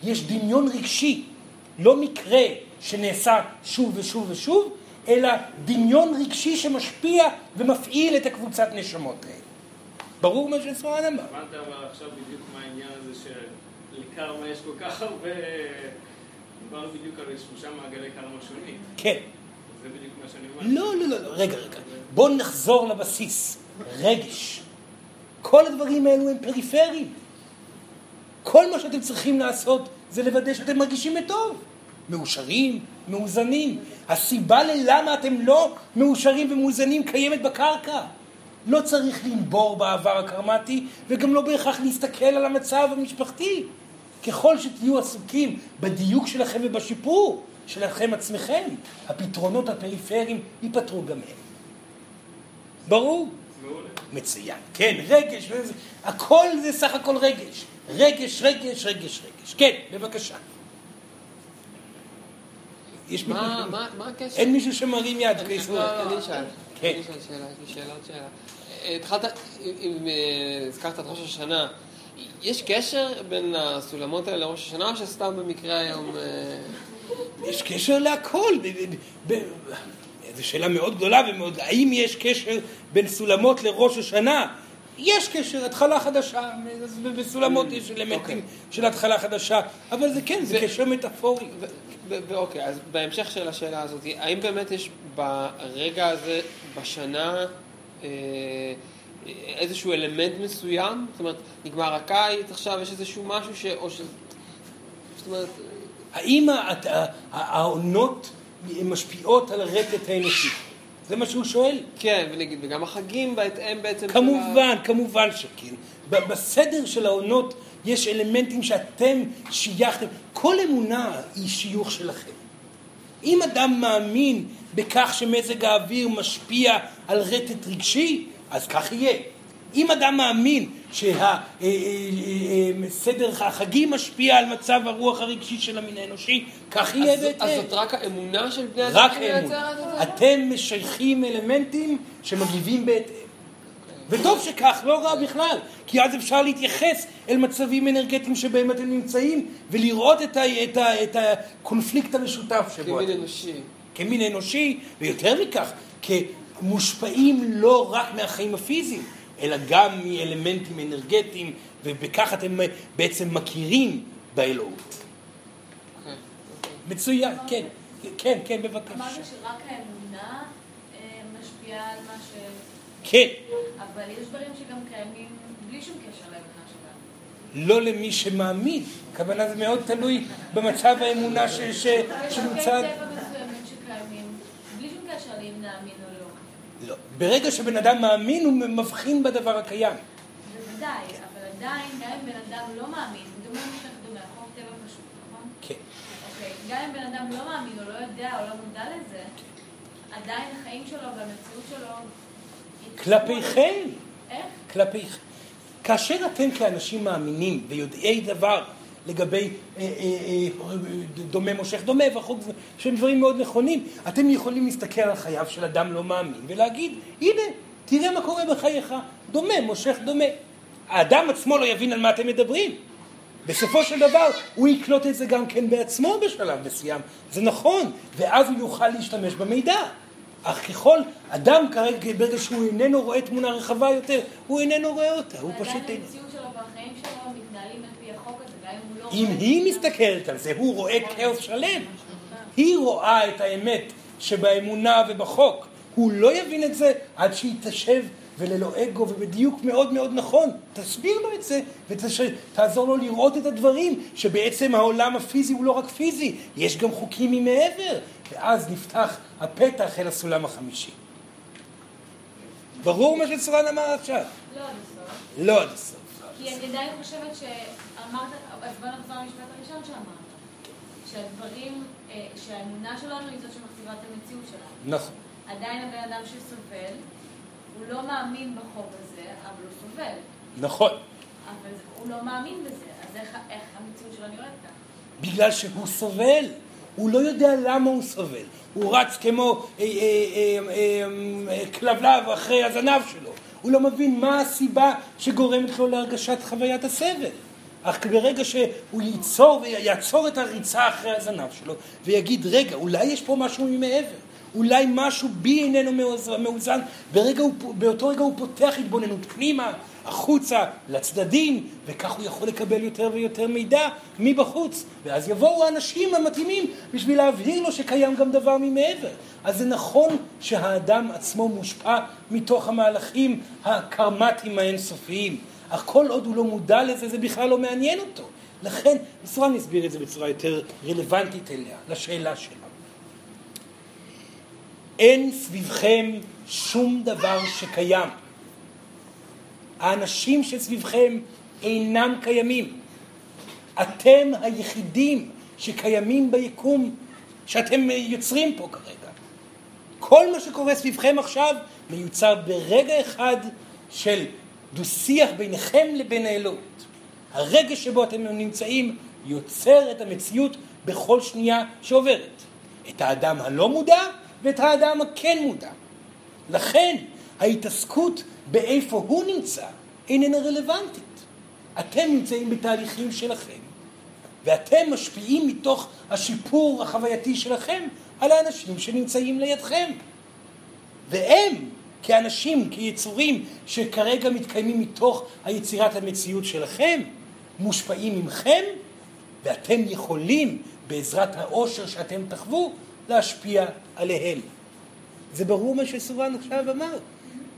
יש דמיון רגשי, לא מקרה שנעשה שוב ושוב ושוב, אלא דמיון רגשי שמשפיע ומפעיל את הקבוצת נשמות האלה. ברור מה שסורן אמר. הבנת אבל עכשיו בדיוק מה העניין הזה שלקרמה יש כל כך הרבה... דיברנו בדיוק על שלושה מעגלי קרמה שונים. כן. זה בדיוק מה שאני אומר. לא, לא, לא, לא, רגע, רגע. בואו נחזור לבסיס. רגש. כל הדברים האלו הם פריפריים. כל מה שאתם צריכים לעשות זה לוודא שאתם מרגישים בטוב. מאושרים, מאוזנים. הסיבה ללמה אתם לא מאושרים ומאוזנים קיימת בקרקע. לא צריך לנבור בעבר הקרמטי וגם לא בהכרח להסתכל על המצב המשפחתי. ככל שתהיו עסוקים בדיוק שלכם ובשיפור שלכם עצמכם, הפתרונות הפריפריים ייפתרו גם הם. ברור? מצוין. כן, רגש, הכל זה סך הכל רגש. רגש, רגש, רגש, רגש. כן, בבקשה. יש מישהו מה מה- מה הקשר? אין מישהו שמרים יד, אני אשאל. כן. אני אשאל שאלה, יש לי שאלה שאלה. התחלת, אם- אם אה, הזכרת את ראש השנה, יש קשר בין הסולמות האלה לראש השנה, או שסתם במקרה היום... אה, יש קשר להכל. זו שאלה מאוד גדולה ומאוד... האם יש קשר בין סולמות לראש השנה? יש קשר, התחלה חדשה. בסולמות יש אלמנטים אוקיי. של התחלה חדשה, אבל זה כן, זה קשר מטאפורי. ואוקיי, אז בהמשך של השאלה הזאת, האם באמת יש ברגע הזה, בשנה, אה, איזשהו אלמנט מסוים? זאת אומרת, נגמר הקיץ, עכשיו יש איזשהו משהו ש... או ש... זאת אומרת, האם העונות משפיעות על הרטט האנושי? זה מה שהוא שואל. כן, ונגיד, וגם החגים בהתאם בעצם... של ה- כמובן, כמובן שכן. בסדר של העונות יש אלמנטים שאתם שייכתם. כל אמונה היא שיוך שלכם. אם אדם מאמין בכך שמזג האוויר משפיע על רטט רגשי, אז כך יהיה. אם אדם מאמין שהסדר החגים משפיע על מצב הרוח הרגשי של המין האנושי, כך יהיה בהתאם. אז זאת רק האמונה של בני אדם רק שמייצרת. את זה? אתם משייכים אלמנטים שמגיבים בהתאם. וטוב שכך, לא רע בכלל, כי אז אפשר להתייחס אל מצבים אנרגטיים שבהם אתם נמצאים ולראות את, ה, את, ה, את הקונפליקט המשותף שבו כמין אתם. אנושי. כמין אנושי, ויותר מכך, כמושפעים לא רק מהחיים הפיזיים, אלא גם מאלמנטים אנרגטיים, ובכך אתם בעצם מכירים באלוהות. אוקיי. מצוין, כן, כן, כן, בבקשה. אמרת שרק האמונה אה, משפיעה על מה ש... כן, אבל יש דברים שגם קיימים בלי שום קשר לאמונה שלנו. לא למי שמאמין. הכוונה זה מאוד תלוי במצב האמונה ש, ש, אבל יש שנמצא... חוקי טבע מסוימים שקיימים בלי שום קשר לאם נאמין לא. ברגע שבן אדם מאמין, הוא מבחין בדבר הקיים. בוודאי, אבל עדיין, גם אם בן אדם לא מאמין, דומה משך דומה, חוק טבע פשוט, נכון? כן. אוקיי, גם אם בן אדם לא מאמין או לא יודע או לא מודע לזה, עדיין החיים שלו והמציאות שלו... כלפיכם, איך? כלפיכם. כאשר אתם כאנשים מאמינים ויודעי דבר לגבי אה, אה, אה, דומה מושך דומה והחוק שהם דברים מאוד נכונים, אתם יכולים להסתכל על חייו של אדם לא מאמין ולהגיד, הנה, תראה מה קורה בחייך, דומה מושך דומה. האדם עצמו לא יבין על מה אתם מדברים. בסופו של דבר הוא יקלוט את זה גם כן בעצמו בשלב מסוים, זה נכון, ואז הוא יוכל להשתמש במידע. אך ככל אדם כרגע, ברגע שהוא איננו רואה תמונה רחבה יותר, הוא איננו רואה אותה, הוא פשוט ועדיין איננו. המציאות שלו והחיים שלו מתנהלים על פי החוק הזה, גם אם הוא לא אם. היא מסתכלת על זה, הוא רואה כאוס שלם. היא רואה את האמת שבאמונה ובחוק. הוא לא יבין את זה עד שהיא תשב וללא אגו ובדיוק מאוד מאוד נכון. תסביר לו את זה ותעזור לו לראות את הדברים, שבעצם העולם הפיזי הוא לא רק פיזי, יש גם חוקים ממעבר. ואז נפתח הפתח אל הסולם החמישי. ברור מה שסורן אמר עכשיו? לא עד הסוף. לא עד הסוף. כי אני עדיין חושבת שאמרת, אז בוא נחזור למשפט הראשון שאמרת. שהדברים, אה, שהאמונה שלנו היא זאת שמכתיבה את המציאות שלנו. נכון. עדיין הבן אדם שסובל, הוא לא מאמין בחוק הזה, אבל הוא סובל. נכון. אבל הוא לא מאמין בזה, אז איך, איך המציאות שלו נראית כאן? בגלל שהוא סובל. הוא לא יודע למה הוא סובל. הוא רץ כמו אה, אה, אה, כלבלב אחרי הזנב שלו. הוא לא מבין מה הסיבה שגורמת לו להרגשת חוויית הסבל. אך ברגע שהוא ייצור ויעצור את הריצה אחרי הזנב שלו ויגיד, רגע, אולי יש פה משהו ממעבר. אולי משהו בי איננו מאוזן, ברגע הוא, באותו רגע הוא פותח התבוננות פנימה, החוצה, לצדדים, וכך הוא יכול לקבל יותר ויותר מידע מבחוץ. ואז יבואו האנשים המתאימים בשביל להבהיר לו שקיים גם דבר ממעבר. אז זה נכון שהאדם עצמו מושפע מתוך המהלכים הקרמטיים האינסופיים, אך כל עוד הוא לא מודע לזה, זה בכלל לא מעניין אותו. לכן, בסורה נסביר את זה בצורה יותר רלוונטית אליה, לשאלה שלנו. אין סביבכם שום דבר שקיים. האנשים שסביבכם אינם קיימים. אתם היחידים שקיימים ביקום שאתם יוצרים פה כרגע. כל מה שקורה סביבכם עכשיו מיוצר ברגע אחד של דו-שיח ביניכם לבין האלוהות. הרגע שבו אתם נמצאים יוצר את המציאות בכל שנייה שעוברת. את האדם הלא מודע ואת האדם הכן מודע. לכן ההתעסקות באיפה הוא נמצא איננה רלוונטית. אתם נמצאים בתהליכים שלכם, ואתם משפיעים מתוך השיפור החווייתי שלכם על האנשים שנמצאים לידכם. והם, כאנשים, כיצורים שכרגע מתקיימים מתוך היצירת המציאות שלכם, מושפעים ממכם, ואתם יכולים, בעזרת העושר שאתם תחוו, להשפיע עליהם. זה ברור מה שסורן עכשיו אמר.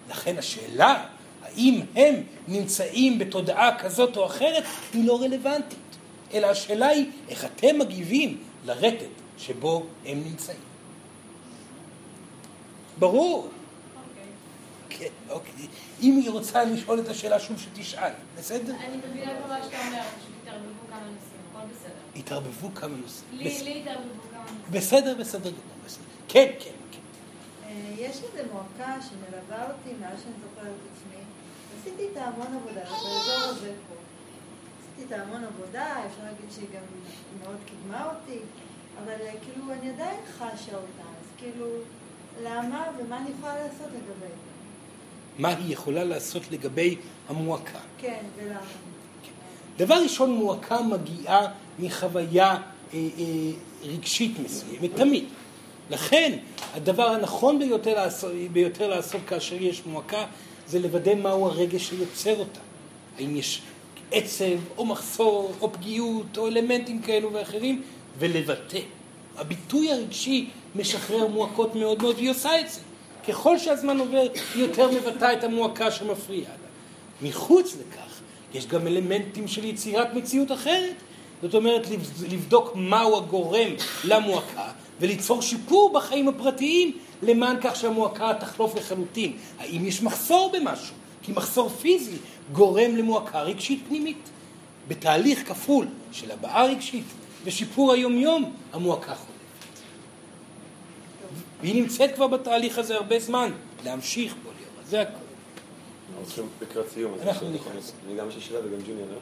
לכן השאלה, האם הם נמצאים בתודעה כזאת או אחרת, היא לא רלוונטית. אלא השאלה היא, איך אתם מגיבים לרטט שבו הם נמצאים. ברור. כן, אוקיי. אם היא רוצה לשאול את השאלה שוב, שתשאל, בסדר? אני מבינה כבר מה שאתה אומר, פשוט התערבבו כמה נושאים, הכל בסדר. התערבבו כמה נושאים. לי התערבבו. בסדר, בסדר גמור. בסדר. כן, כן, כן. אה, יש איזו מועקה שמלווה אותי מאז שאני זוכרת את עצמי, עשיתי איתה המון עבודה, באזור הזה פה. עשיתי איתה המון עבודה, אפשר להגיד שהיא גם מאוד קידמה אותי, אבל אה, כאילו אני עדיין חשה אותה, אז כאילו, למה ומה אני יכולה לעשות לגבי זה? מה היא יכולה לעשות לגבי המועקה? כן, ולמה? דבר ראשון, מועקה מגיעה מחוויה אה, אה, רגשית מסוימת, תמיד. לכן, הדבר הנכון ביותר לעשות, ביותר לעשות כאשר יש מועקה, זה לוודא מהו הרגש שיוצר אותה. האם יש עצב, או מחסור, או פגיעות, או אלמנטים כאלו ואחרים, ולבטא. הביטוי הרגשי משחרר מועקות מאוד מאוד, והיא עושה את זה. ככל שהזמן עובר, היא יותר מבטאה את המועקה שמפריעה לה. מחוץ לכך, יש גם אלמנטים של יצירת מציאות אחרת. זאת אומרת, לבדוק מהו הגורם למועקה, וליצור שיפור בחיים הפרטיים למען כך שהמועקה תחלוף לחלוטין. האם יש מחסור במשהו? כי מחסור פיזי גורם למועקה רגשית פנימית. בתהליך כפול של הבעה רגשית ושיפור היומיום, המועקה חולפת. והיא נמצאת כבר בתהליך הזה הרבה זמן, להמשיך בו ליום, זה הכול. אנחנו צריכים לקראת סיום. אנחנו לקראת אני גם יש לי שאלה וגם ג'וניור, לא?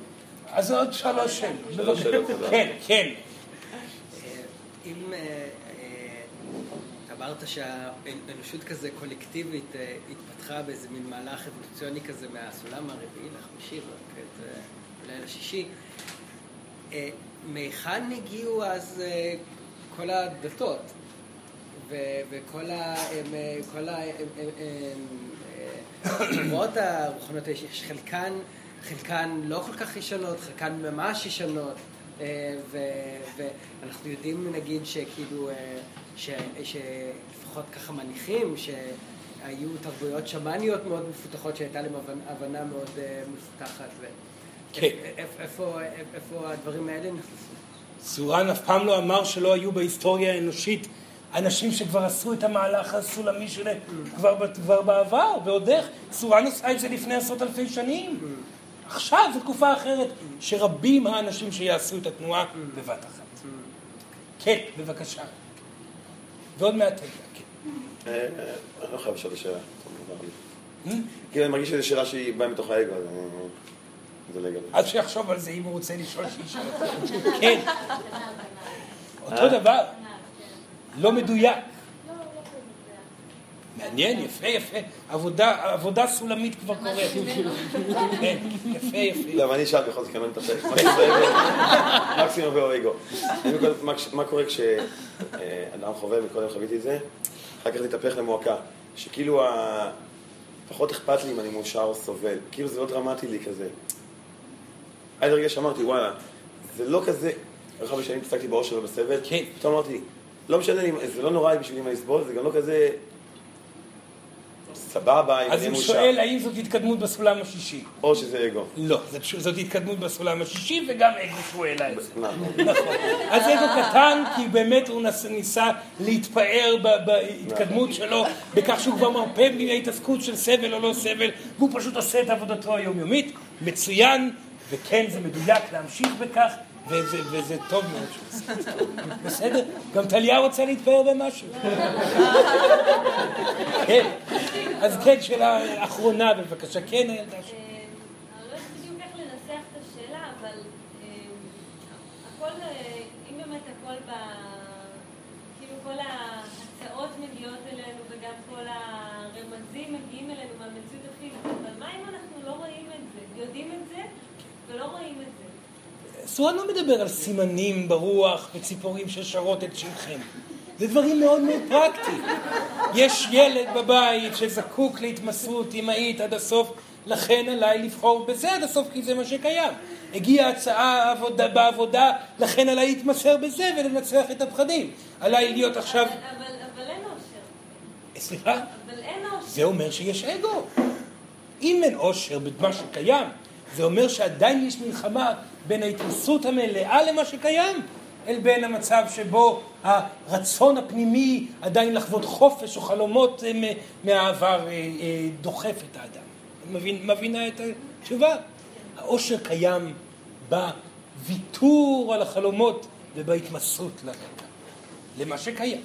אז עוד שלוש שאלות. כן, כן. אם אה, אה, אמרת שהאנושות כזה קולקטיבית אה, התפתחה באיזה מין מהלך אבולוציוני כזה מהסולם הרביעי לחמישי אה, אולי לשישי, אה, מהיכן הגיעו אז אה, כל הדתות וכל ה... הם, אה, כל ה... הם, הם, הם, אה, תנועות הרוחניות, יש חלקן, לא כל כך ישנות, חלקן ממש ישנות, אה, ואנחנו יודעים נגיד שכאילו, אה, שלפחות ככה מניחים שהיו תרבויות שמאניות מאוד מפותחות שהייתה להם הבנ- הבנה מאוד אה, מפותחת. כן. איפה- הדברים האלה נכנסו? סורן אף פעם לא אמר שלא היו בהיסטוריה האנושית אנשים שכבר עשו את המהלך הסולמי שלהם כבר, ב- כבר בעבר, ועוד איך. סורן עשה את זה לפני עשרות אלפי שנים. עכשיו זו תקופה אחרת, שרבים האנשים שיעשו את התנועה בבת אחת. כן, בבקשה. ועוד מעט כן. אה, אה, אני לא חייב לשאול נגמר לי. Hmm? כאילו, אני מרגיש שזו שאלה שהיא באה מתוך האגו, אז אני. אז שיחשוב על זה אם הוא רוצה לשאול שישאל. כן. אותו דבר, לא מדויק. מעניין, יפה, יפה. עבודה, עבודה סולמית כבר קורית. כן, יפה, יפה. לא, אבל אני אשאל בכל זאת, כי אני לא מתאפק. מקסימום קודם, מה- קורה כשאדם חווה, וקודם חוויתי את זה, אחר כך להתהפך למועקה. שכאילו, פחות אכפת לי אם אני מאושר או סובל. כאילו זה לא דרמטי לי כזה. עד הרגע שאמרתי, וואלה, זה לא כזה... אחר כך שנים התעסקתי באושר ובסבל, כן. פתאום אמרתי, לא משנה לי, זה לא נורא בשבילי מה לסבול, זה גם לא כזה סבבה, אם אז אני הוא מאושר. שואל האם זאת התקדמות בסולם השישי. או שזה אגו. לא, זאת- זאת התקדמות בסולם השישי וגם אגו שהוא העלה את זה. נכון. נכון. אז אגו קטן, כי באמת הוא ניסה להתפאר בהתקדמות שלו, בכך שהוא כבר מרפא מההתעסקות של סבל או לא סבל, והוא פשוט עושה את עבודתו היומיומית. מצוין, וכן, זה מדויק להמשיך בכך, וזה, וזה טוב מאוד שהוא עושה את זה. בסדר? גם טליה רוצה להתפאר במשהו. כן. אז כן, שאלה אחרונה בבקשה. כן, הילדה שלי. אני יודעת בדיוק איך לנסח את השאלה, אבל הכל, אם באמת הכל ב... כאילו כל ההצעות מגיעות אלינו וגם כל הרמזים מגיעים אלינו מהמציאות הפיזית, אבל מה אם אנחנו לא רואים את זה? יודעים את זה ולא רואים את זה. סורן לא מדבר על סימנים ברוח וציפורים ששרות את שמכם. זה דברים מאוד מאוד פרקטיים. יש ילד בבית שזקוק להתמסרות אמהית עד הסוף, לכן עליי לבחור בזה עד הסוף, כי זה מה שקיים. הגיעה הצעה עבודה, בעבודה, לכן עליי להתמסר בזה ולנצח את הפחדים. עליי להיות עכשיו... אבל, אבל, אבל אין אושר. סליחה? אבל אין אושר. זה אומר שיש אגו. אם אין עושר במה שקיים, זה אומר שעדיין יש מלחמה בין ההתנסות המלאה למה שקיים, אל בין המצב שבו הרצון הפנימי עדיין לחוות חופש או חלומות אה, מהעבר אה, אה, דוחף את האדם. מבין, מבינה את התשובה? העושר קיים בוויתור על החלומות ובהתמסרות לרגע, למה שקיים.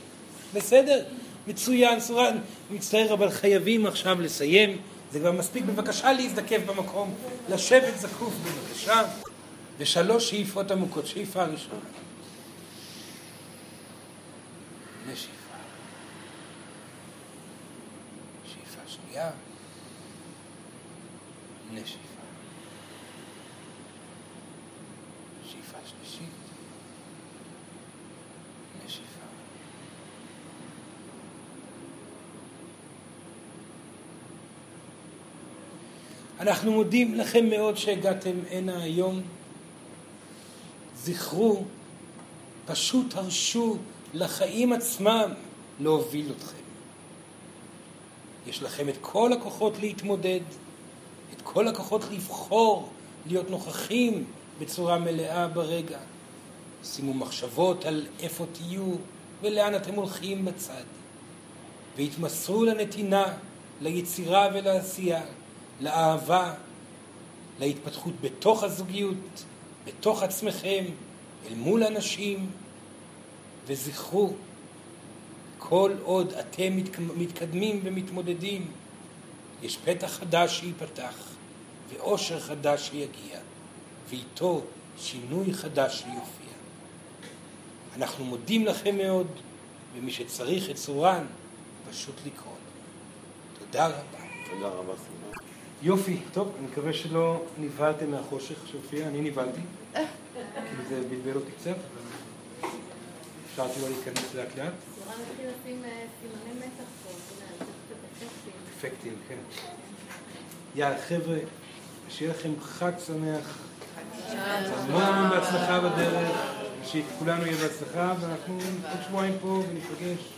בסדר? מצוין, סורן, מצטער, אבל חייבים עכשיו לסיים. זה כבר מספיק בבקשה להזדקף במקום, לשבת זקוף בבקשה, ושלוש שאיפות עמוקות. שאיפה ראשונה. נשיפה. שאיפה שנייה. נשיפה. שאיפה שלישית. נשיפה. אנחנו מודים לכם מאוד שהגעתם הנה היום. זכרו, פשוט הרשו לחיים עצמם להוביל אתכם. יש לכם את כל הכוחות להתמודד, את כל הכוחות לבחור, להיות נוכחים בצורה מלאה ברגע. שימו מחשבות על איפה תהיו ולאן אתם הולכים בצד. והתמסרו לנתינה, ליצירה ולעשייה, לאהבה, להתפתחות בתוך הזוגיות, בתוך עצמכם, אל מול אנשים, וזכרו, כל עוד אתם מתקדמים ומתמודדים, יש פתח חדש שייפתח, ואושר חדש שיגיע, ואיתו שינוי חדש שיופיע. אנחנו מודים לכם מאוד, ומי שצריך את צורן, פשוט לקרוא. תודה רבה. תודה רבה. יופי, טוב, אני מקווה שלא נבהלתם מהחושך שהופיע, אני נבהלתי. כאילו זה בלבל אותי קצת, אבל אפשרתי לו להיכנס לאט לאט. אה, אפקטים. כן. יאללה, חבר'ה, שיהיה לכם חג שמח. המון המון בהצלחה בדרך, שכולנו יהיה בהצלחה, ואנחנו עוד שבועיים פה וניפגש.